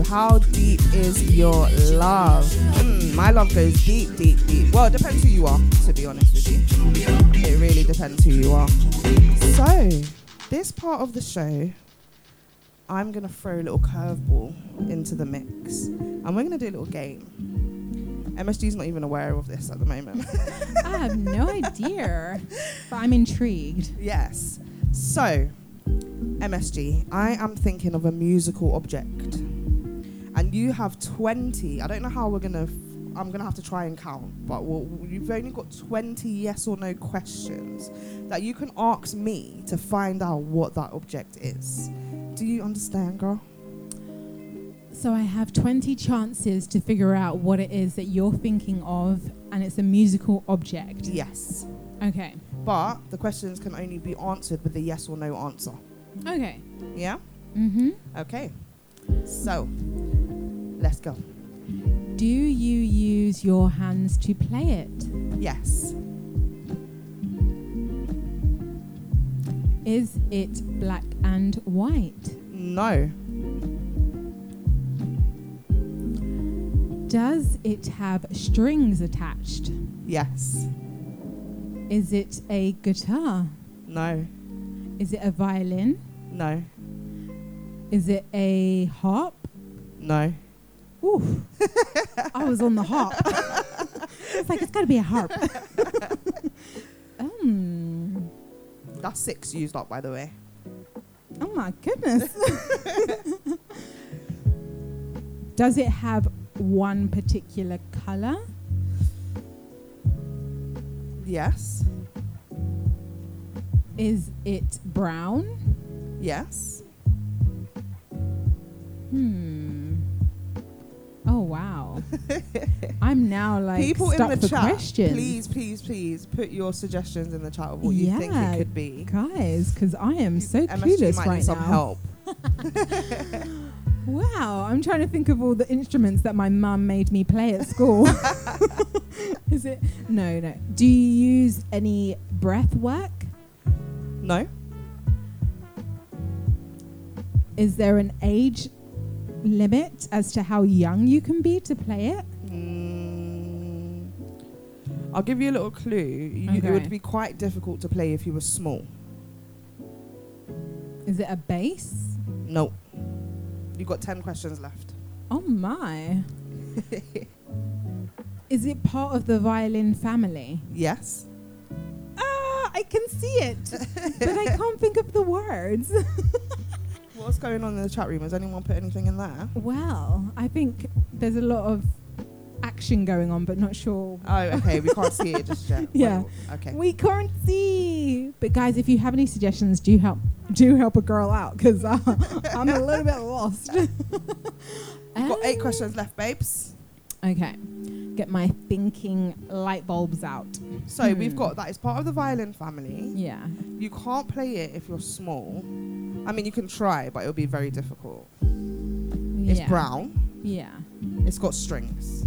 How deep is your love? Mm, my love goes deep, deep, deep. Well, it depends who you are, to be honest with you. It really depends who you are. So, this part of the show, I'm going to throw a little curveball into the mix. And we're going to do a little game. MSG's not even aware of this at the moment. I have no idea, but I'm intrigued. Yes. So, MSG, I am thinking of a musical object. Have 20. I don't know how we're going to. I'm going to have to try and count, but we'll, you've only got 20 yes or no questions that you can ask me to find out what that object is. Do you understand, girl? So I have 20 chances to figure out what it is that you're thinking of, and it's a musical object. Yes. Okay. But the questions can only be answered with a yes or no answer. Okay. Yeah? Mm-hmm. Okay. So, let's go. Do you use your hands to play it? Yes. Is it black and white? No. Does it have strings attached? Yes. Is it a guitar? No. Is it a violin? No. Is it a harp? No. Ooh. I was on the harp. it's like it's got to be a harp. um. That's six used up, by the way. Oh my goodness. Does it have one particular color? Yes. Is it brown? Yes. Hmm. I'm now like People in stuck the chat, questions. please, please, please put your suggestions in the chat of what you think it could be. guys, because I am so MSG clueless might right need some now. help. Wow, I'm trying to think of all the instruments that my mum made me play at school. Is it? No, no. Do you use any breath work? No. Is there an age limit as to how young you can be to play it? Mm, I'll give you a little clue. You, It would be quite difficult to play if you were small. Is it a bass? No. You've got 10 questions left. Oh my. Is it part of the violin family? Yes. Ah, I can see it, but I can't think of the words. What's going on in the chat room? Has anyone put anything in there? well, I think there's a lot of action going on, but not sure. Oh, okay. We can't see it just yet. Yeah. Wait, okay. We can't see. But guys, if you have any suggestions, do help. Do help a girl out because uh, I'm a little bit lost. We've got eight questions left, babes. Okay, get my thinking light bulbs out. So we've Hmm. got that. It's part of the violin family. Yeah. You can't play it if you're small. I mean, you can try, but it'll be very difficult. It's brown. Yeah. It's got strings.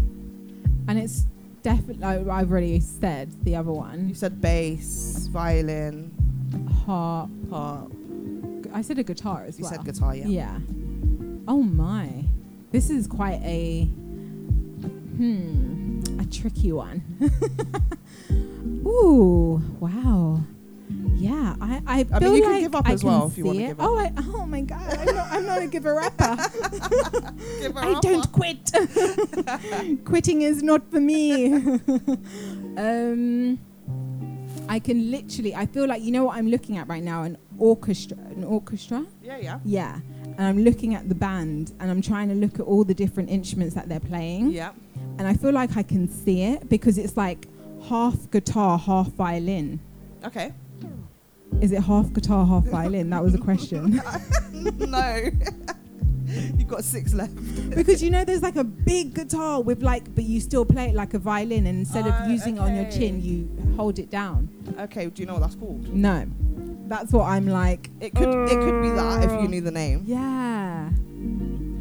And it's definitely, I've already said the other one. You said bass, violin, Harp. harp. I said a guitar as You well. You said guitar, yeah. Yeah. Oh my. This is quite a hmm a tricky one. Ooh, wow. Yeah, I I feel I mean, you can give up I as well if you see it. give up. Oh, I, oh my god! I'm not, I'm not a giver upper. Give I up. don't quit. Quitting is not for me. um, I can literally. I feel like you know what I'm looking at right now. An orchestra. An orchestra. Yeah, yeah. Yeah. And I'm looking at the band, and I'm trying to look at all the different instruments that they're playing. Yeah. And I feel like I can see it because it's like half guitar, half violin. Okay. Is it half guitar, half violin? That was a question. no. You've got six left. because you know there's like a big guitar with like but you still play it like a violin and instead Ah, of using it on your chin you hold it down Okay, do you know what that's called? no that's what i'm like It could it could be that if you knew the name. yeah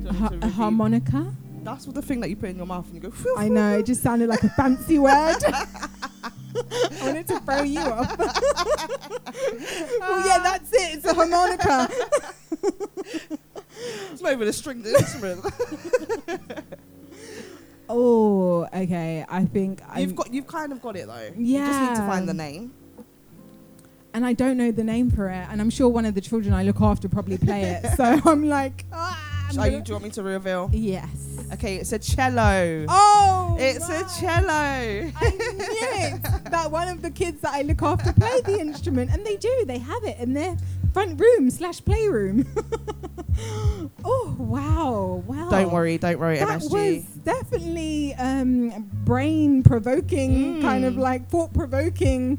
a, ha- a harmonica That's what the thing that you put in your mouth and you go. "Phew, i phew, know it just sounded like a fancy word I wanted to throw you off. well, yeah, that's it. It's a harmonica. It's not even a stringed instrument. Oh, okay. I think you've I'm, got you've kind of got it though. You just need to find the name. and I don't know the name for it. And I'm sure one of the children I look after probably play it. So I'm like, ah, I'm Are you, do you want me to reveal? yes. Okay, it's a cello. Oh, it's a cello. I knew it. That one of the kids that I look after play the instrument, and they do. They have it in their front room slash playroom. oh wow, wow! Don't worry, don't worry, That MSG. was definitely um, brain provoking, kind of Mm. like thought provoking.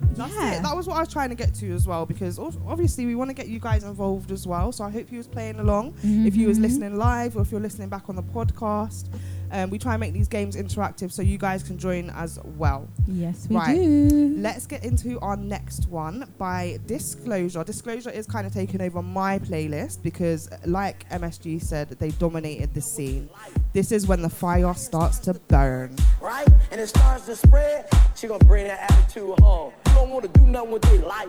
That's yeah. it. That was what I was trying to get to as well, because obviously we want to get you guys involved as well. So I hope you was playing along. If you was Mhm. listening live, or if you're listening back on the podcast, um, we try and make these games interactive so you guys can join as well. yes, we Right. do. Let's get into our next one by Disclosure. Disclosure is kind of taking over my playlist because, like MSG said, they dominated the scene. This is when the fire starts to burn. right? And it starts to spread, she gonna bring that attitude home. You don't wanna do nothing with their life.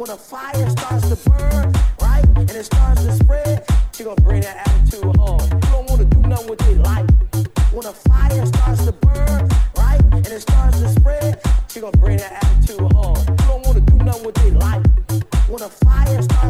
when a fire starts to burn, right, and it starts to spread, she gonna bring that attitude home. You don't wanna do nothing with their life. When a fire starts to burn, right, and it starts to spread, she gonna bring that attitude home. You don't wanna do nothing with their life. When a fire starts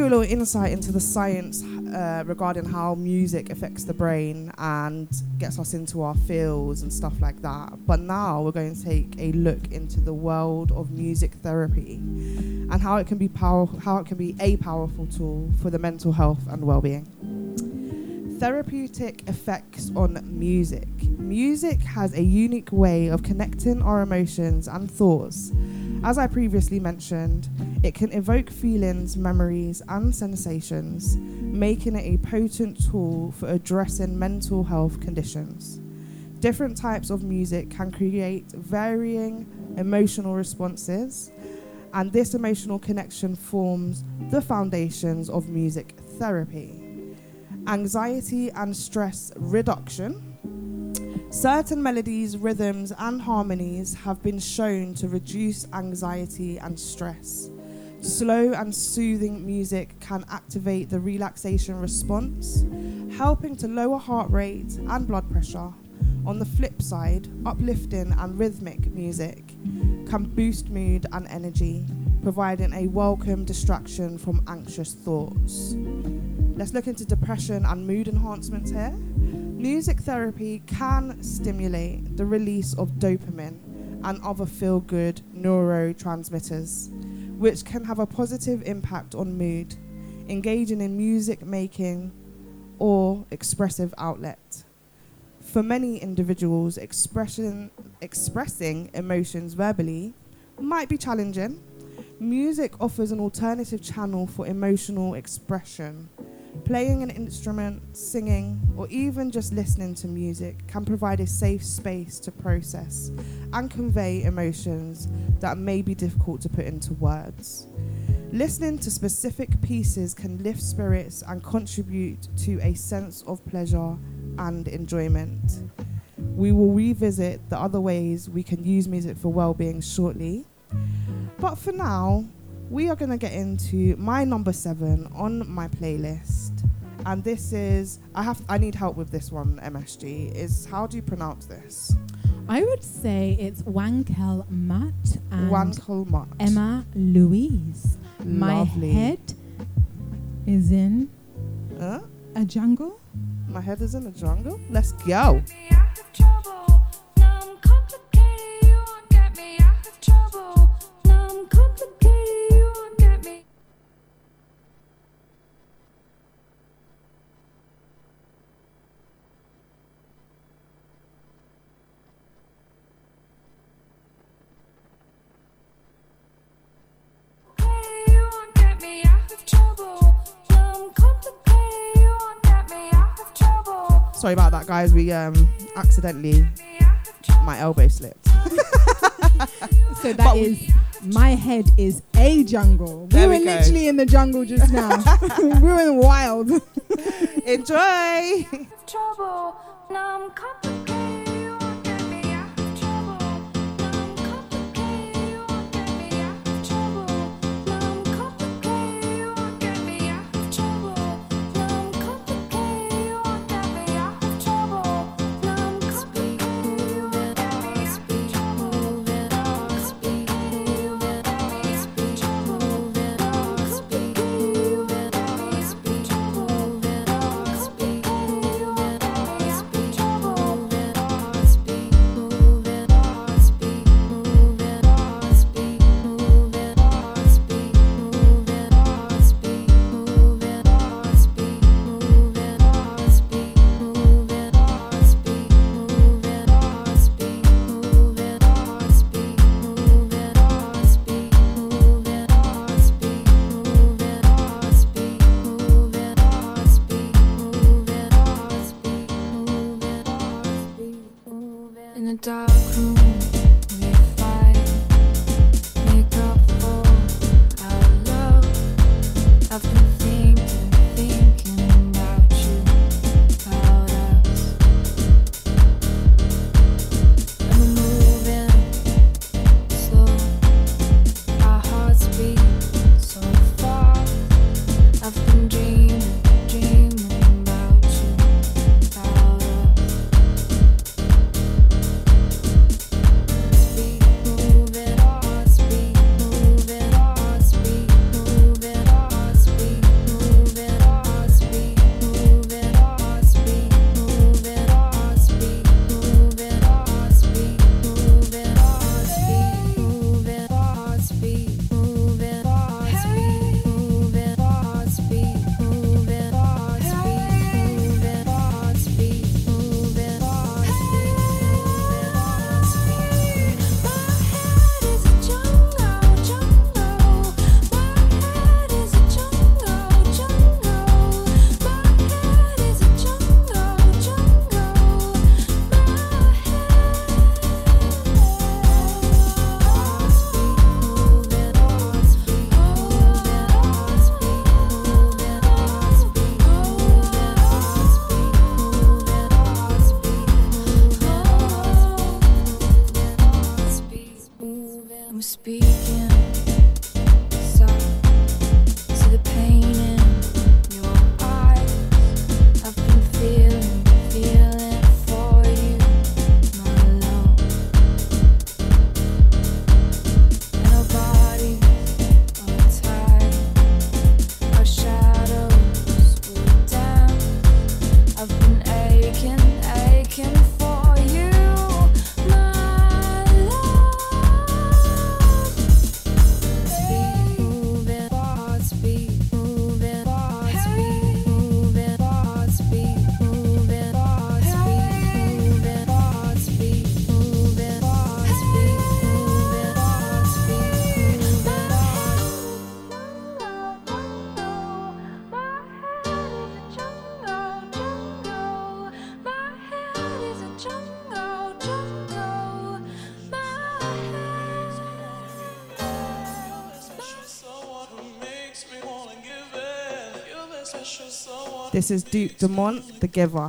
you a little insight into the science uh, regarding how music affects the brain and gets us into our feels and stuff like that. But now we're going to take a look into the world of music therapy and how it can be power, how it can be a powerful tool for the mental health and well-being therapeutic effects on music. Music has a unique way of connecting our emotions and thoughts. As I previously mentioned, it can evoke feelings, memories, and sensations, making it a potent tool for addressing mental health conditions. Different types of music can create varying emotional responses, and this emotional connection forms the foundations of music therapy anxiety and stress reduction. Certain melodies, rhythms, and harmonies have been shown to reduce anxiety and stress. Slow and soothing music can activate the relaxation response, helping to lower heart rate and blood pressure. On the flip side, uplifting and rhythmic music can boost mood and energy, providing a welcome distraction from anxious thoughts. Let's look into depression and mood enhancements here. Music therapy can stimulate the release of dopamine and other feel good neurotransmitters, which can have a positive impact on mood, engaging in music making or expressive outlet. For many individuals, expression, expressing emotions verbally might be challenging. Music offers an alternative channel for emotional expression. Playing an instrument, singing, or even just listening to music can provide a safe space to process and convey emotions that may be difficult to put into words. Listening to specific pieces can lift spirits and contribute to a sense of pleasure and enjoyment. We will revisit the other ways we can use music for well-being shortly. But for now, we are going to get into my number 7 on my playlist. And this is I have I need help with this one MSG. Is how do you pronounce this? I would say it's Wankel Matt and Wankel Matt. Emma Louise. Lovely. My head is in Huh? a jungle. My head is in the jungle. Let's go. Sorry about that, guys. We um accidentally my elbow slipped. So that But we- is my head is a jungle. We There were we go. literally in the jungle just now. we were in the wild. Enjoy. Trouble, This is Duke Dumont, The Giver.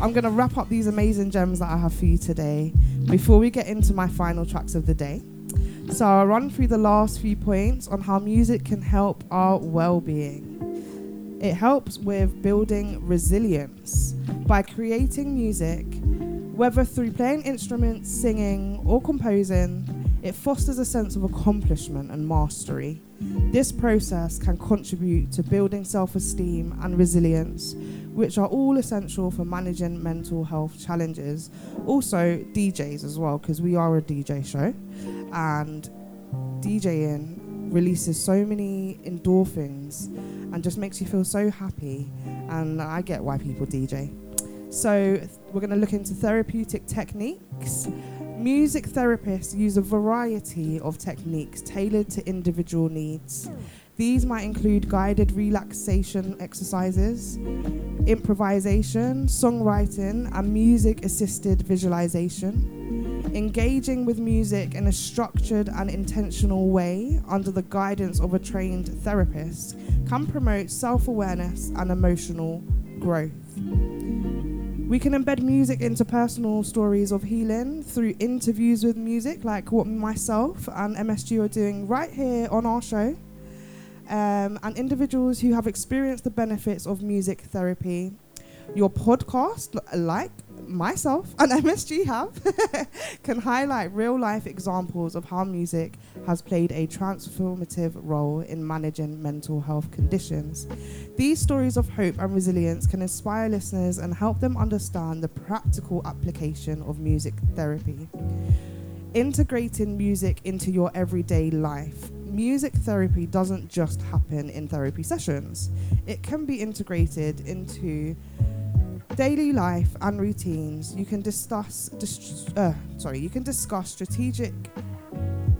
I'm gonna wrap up these amazing gems that I have for you today before we get into my final tracks of the day. So I'll run through the last few points on how music can help our well-being. It helps with building resilience by creating music, whether through playing instruments, singing, or composing. It fosters a sense of accomplishment and mastery. This process can contribute to building self esteem and resilience, which are all essential for managing mental health challenges. Also, DJs as well, because we are a DJ show, and DJing releases so many endorphins and just makes you feel so happy. And I get why people DJ. So, we're going to look into therapeutic techniques. Music therapists use a variety of techniques tailored to individual needs. These might include guided relaxation exercises, improvisation, songwriting, and music assisted visualization. Engaging with music in a structured and intentional way under the guidance of a trained therapist can promote self awareness and emotional growth. We can embed music into personal stories of healing through interviews with music, like what myself and MSG are doing right here on our show. Um, and individuals who have experienced the benefits of music therapy. Your podcast, like myself and MSG have, can highlight real life examples of how music has played a transformative role in managing mental health conditions. These stories of hope and resilience can inspire listeners and help them understand the practical application of music therapy. Integrating music into your everyday life. Music therapy doesn't just happen in therapy sessions, it can be integrated into daily life and routines. You can discuss, dis- uh, sorry, you can discuss strategic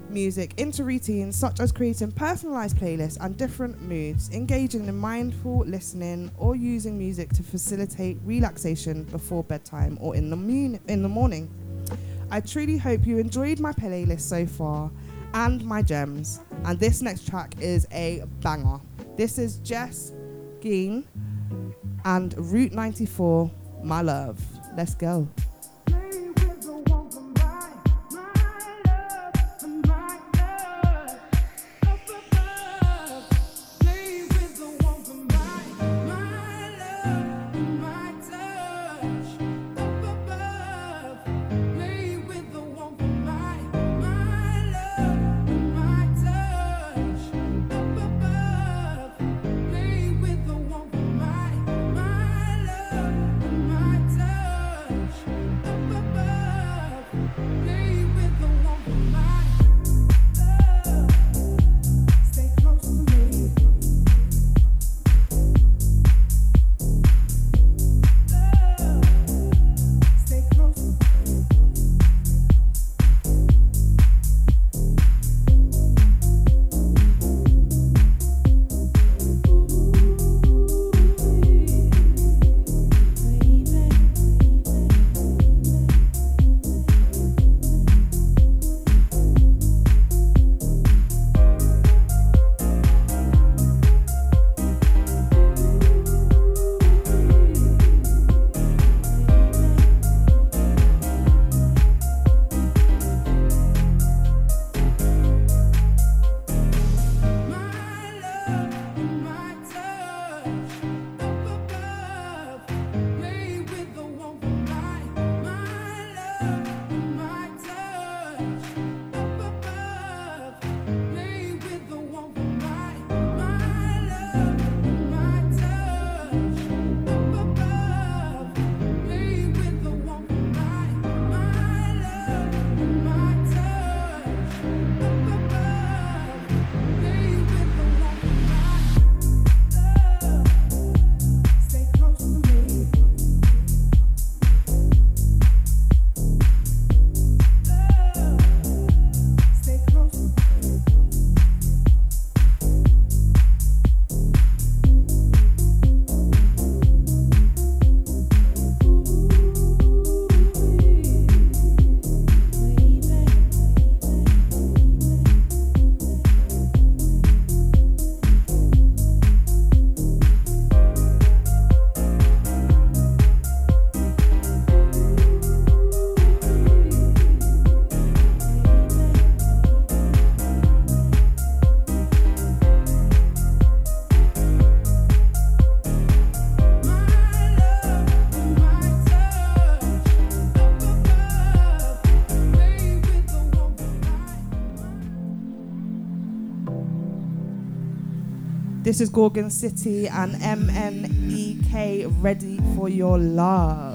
music into routines such as creating personalized playlists and different moods, engaging in mindful listening, or using music to facilitate relaxation before bedtime or in the moon in the morning. I truly hope you enjoyed my playlist so far and my gems. And this next track is a banger. This is Jess Glynne and Route 94, My Love. Let's go. This is Gorgon City and MNEK Ready for Your Love.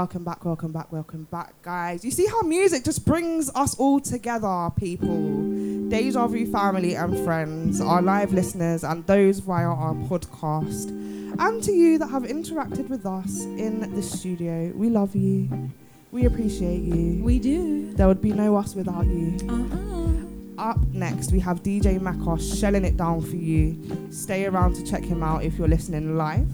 Welcome back, welcome back, welcome back, guys. You see how music just brings us all together, people. Deja Vu family and friends, our live listeners, and those via our podcast. And to you that have interacted with us in the studio, we love you. We appreciate you. We do. There would be no us without you. Uh-uh. Up next, we have DJ Makos shelling it down for you. Stay around to check him out if you're listening live.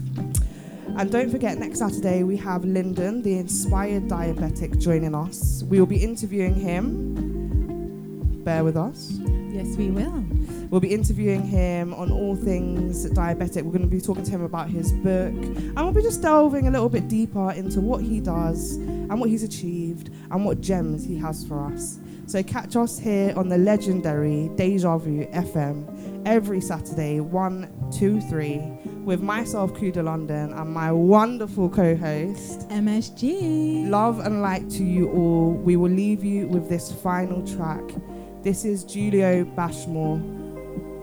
And don't forget, next Saturday we have Lyndon, the inspired diabetic, joining us. We will be interviewing him. Bear with us. Yes, we will. We'll be interviewing him on all things diabetic. We're going to be talking to him about his book. And we'll be just delving a little bit deeper into what he does and what he's achieved and what gems he has for us. So catch us here on the legendary Deja Vu FM every Saturday, 1, 2, 3, with myself, Kuda London, and my wonderful co host, MSG. Love and light to you all. We will leave you with this final track. This is Julio Bashmore.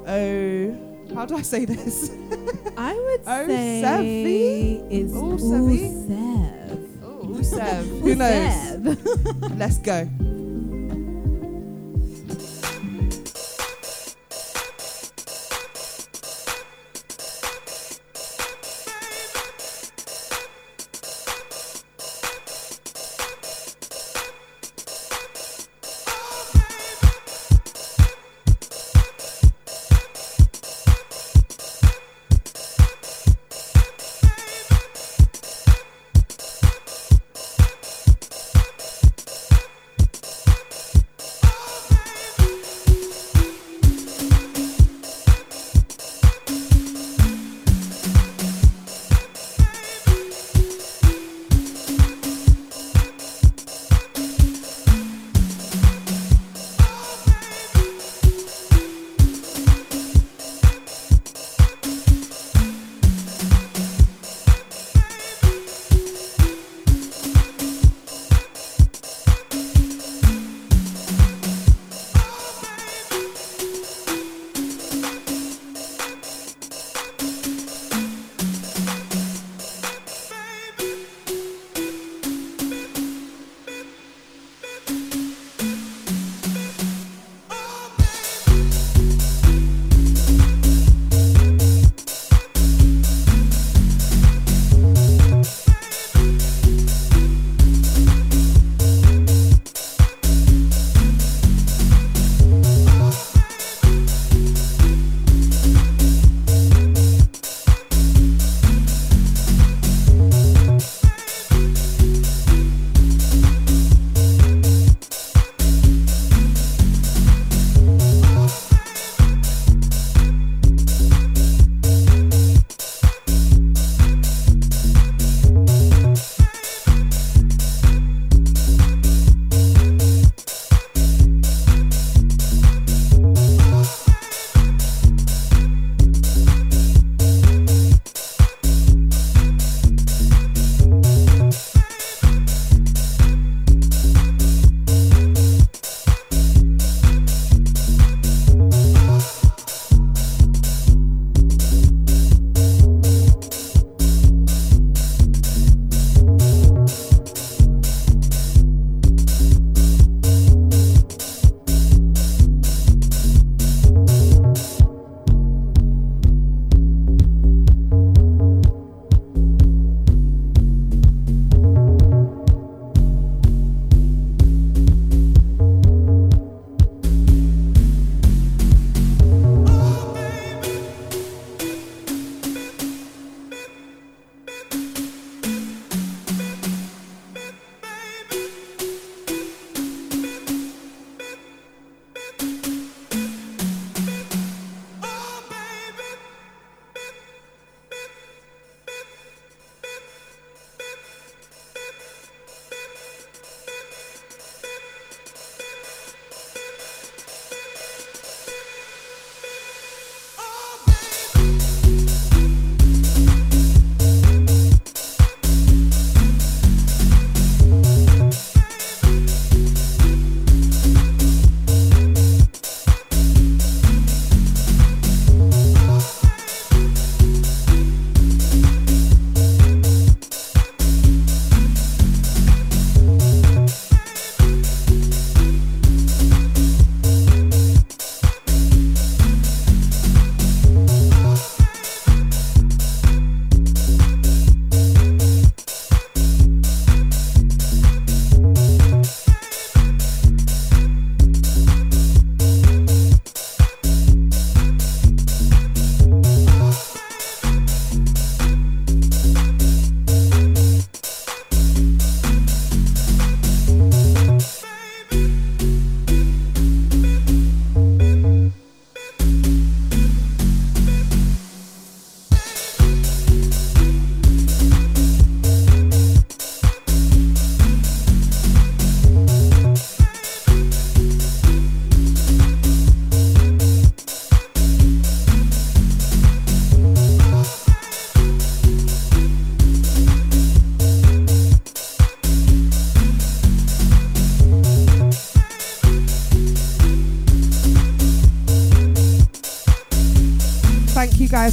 Oh, how do I say this? I would Oh, say Sevi? it's Oh, Sevi? Usev. Oh, Usev. Who knows? Let's go.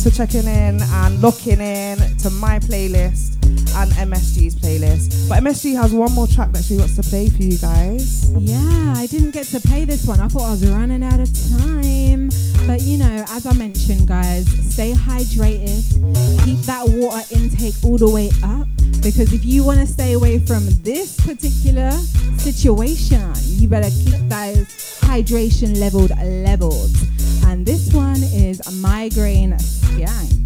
Guys for checking in and locking in to my playlist and MSG's playlist. But MSG has one more track that she wants to play for you guys. Yeah, I didn't get to play this one. I thought I was running out of time. But you know, as I mentioned, guys, stay hydrated. Keep that water intake all the way up. Because if you want to stay away from this particular situation, you better keep those hydration leveled leveled. And this one is a migraine skank.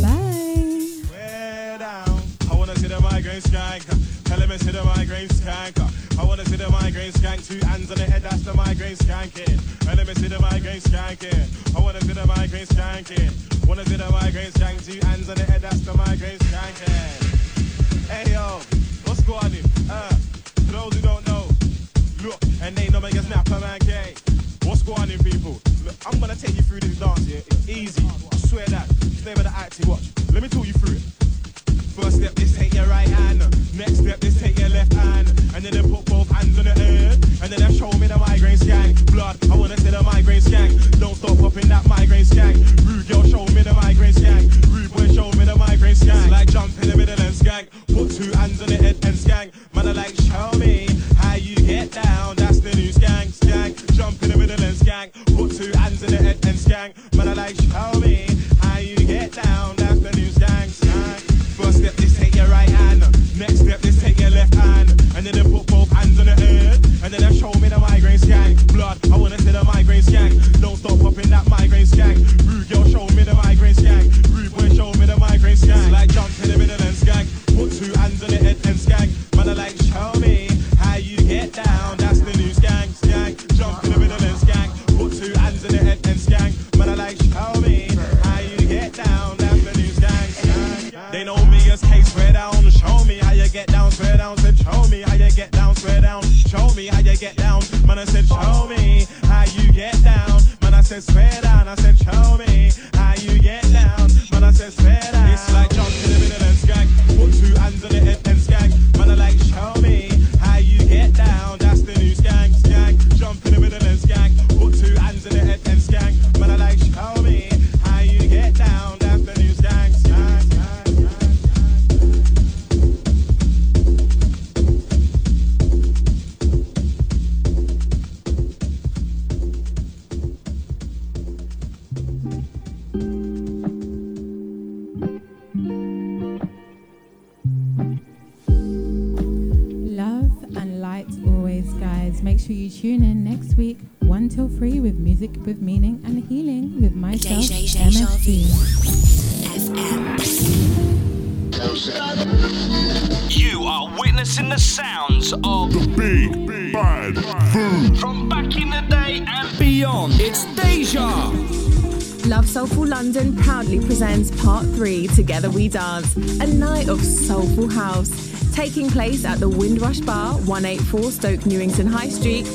Bye. Way down. I wanna see the migraine skank. Tell him it's the migraine skank. I wanna see the migraine skank. Two hands on the head, that's the migraine skanking. Let me see the migraine skanking. I wanna see the migraine skanking. Wanna see the migraine skank. Two hands on the head, that's the migraine skanking. Hey yo, what's going on? Uh, for those who don't know, look, and they know me as Snapper Man K. What's going on, people? Look, I'm gonna take you through this dance here. It's easy. I swear that. Stay with the acting. Watch. Let me talk you through it. First step is take your right hand. Next step is take your left hand. And then they put both hands on the head. And then they show me the migraine skank. Blood, I wanna see the migraine skank. Don't stop popping that migraine skank. Rude girl, show me the migraine skank. Rude boy, show me the migraine skank. It's like jump in the middle and skank. Put two hands on the head and skank. Man, I like show me how you get down. That's the new skank, skank. Jump in the middle and skank. On the head and skank. Man, I like show me how you get down. That's the new skank, skank. First step is take your right hand. Next step is take your left hand. And then they put both hands on the head. And then they show me the migraine skank. Blood, I wanna see the migraine skank. Don't stop popping that migraine skank. Get down. Man, I said show me how you get down. Man, I said swear down. I said show me 1 till 3, with music with meaning and healing with myself, MSG. You are witnessing the sounds of the big bad food from back in the day and beyond. It's Deja. Love Soulful London proudly presents part three, Together We Dance, a night of soulful house, taking place at the Windrush Bar, 184 Stoke Newington High Street,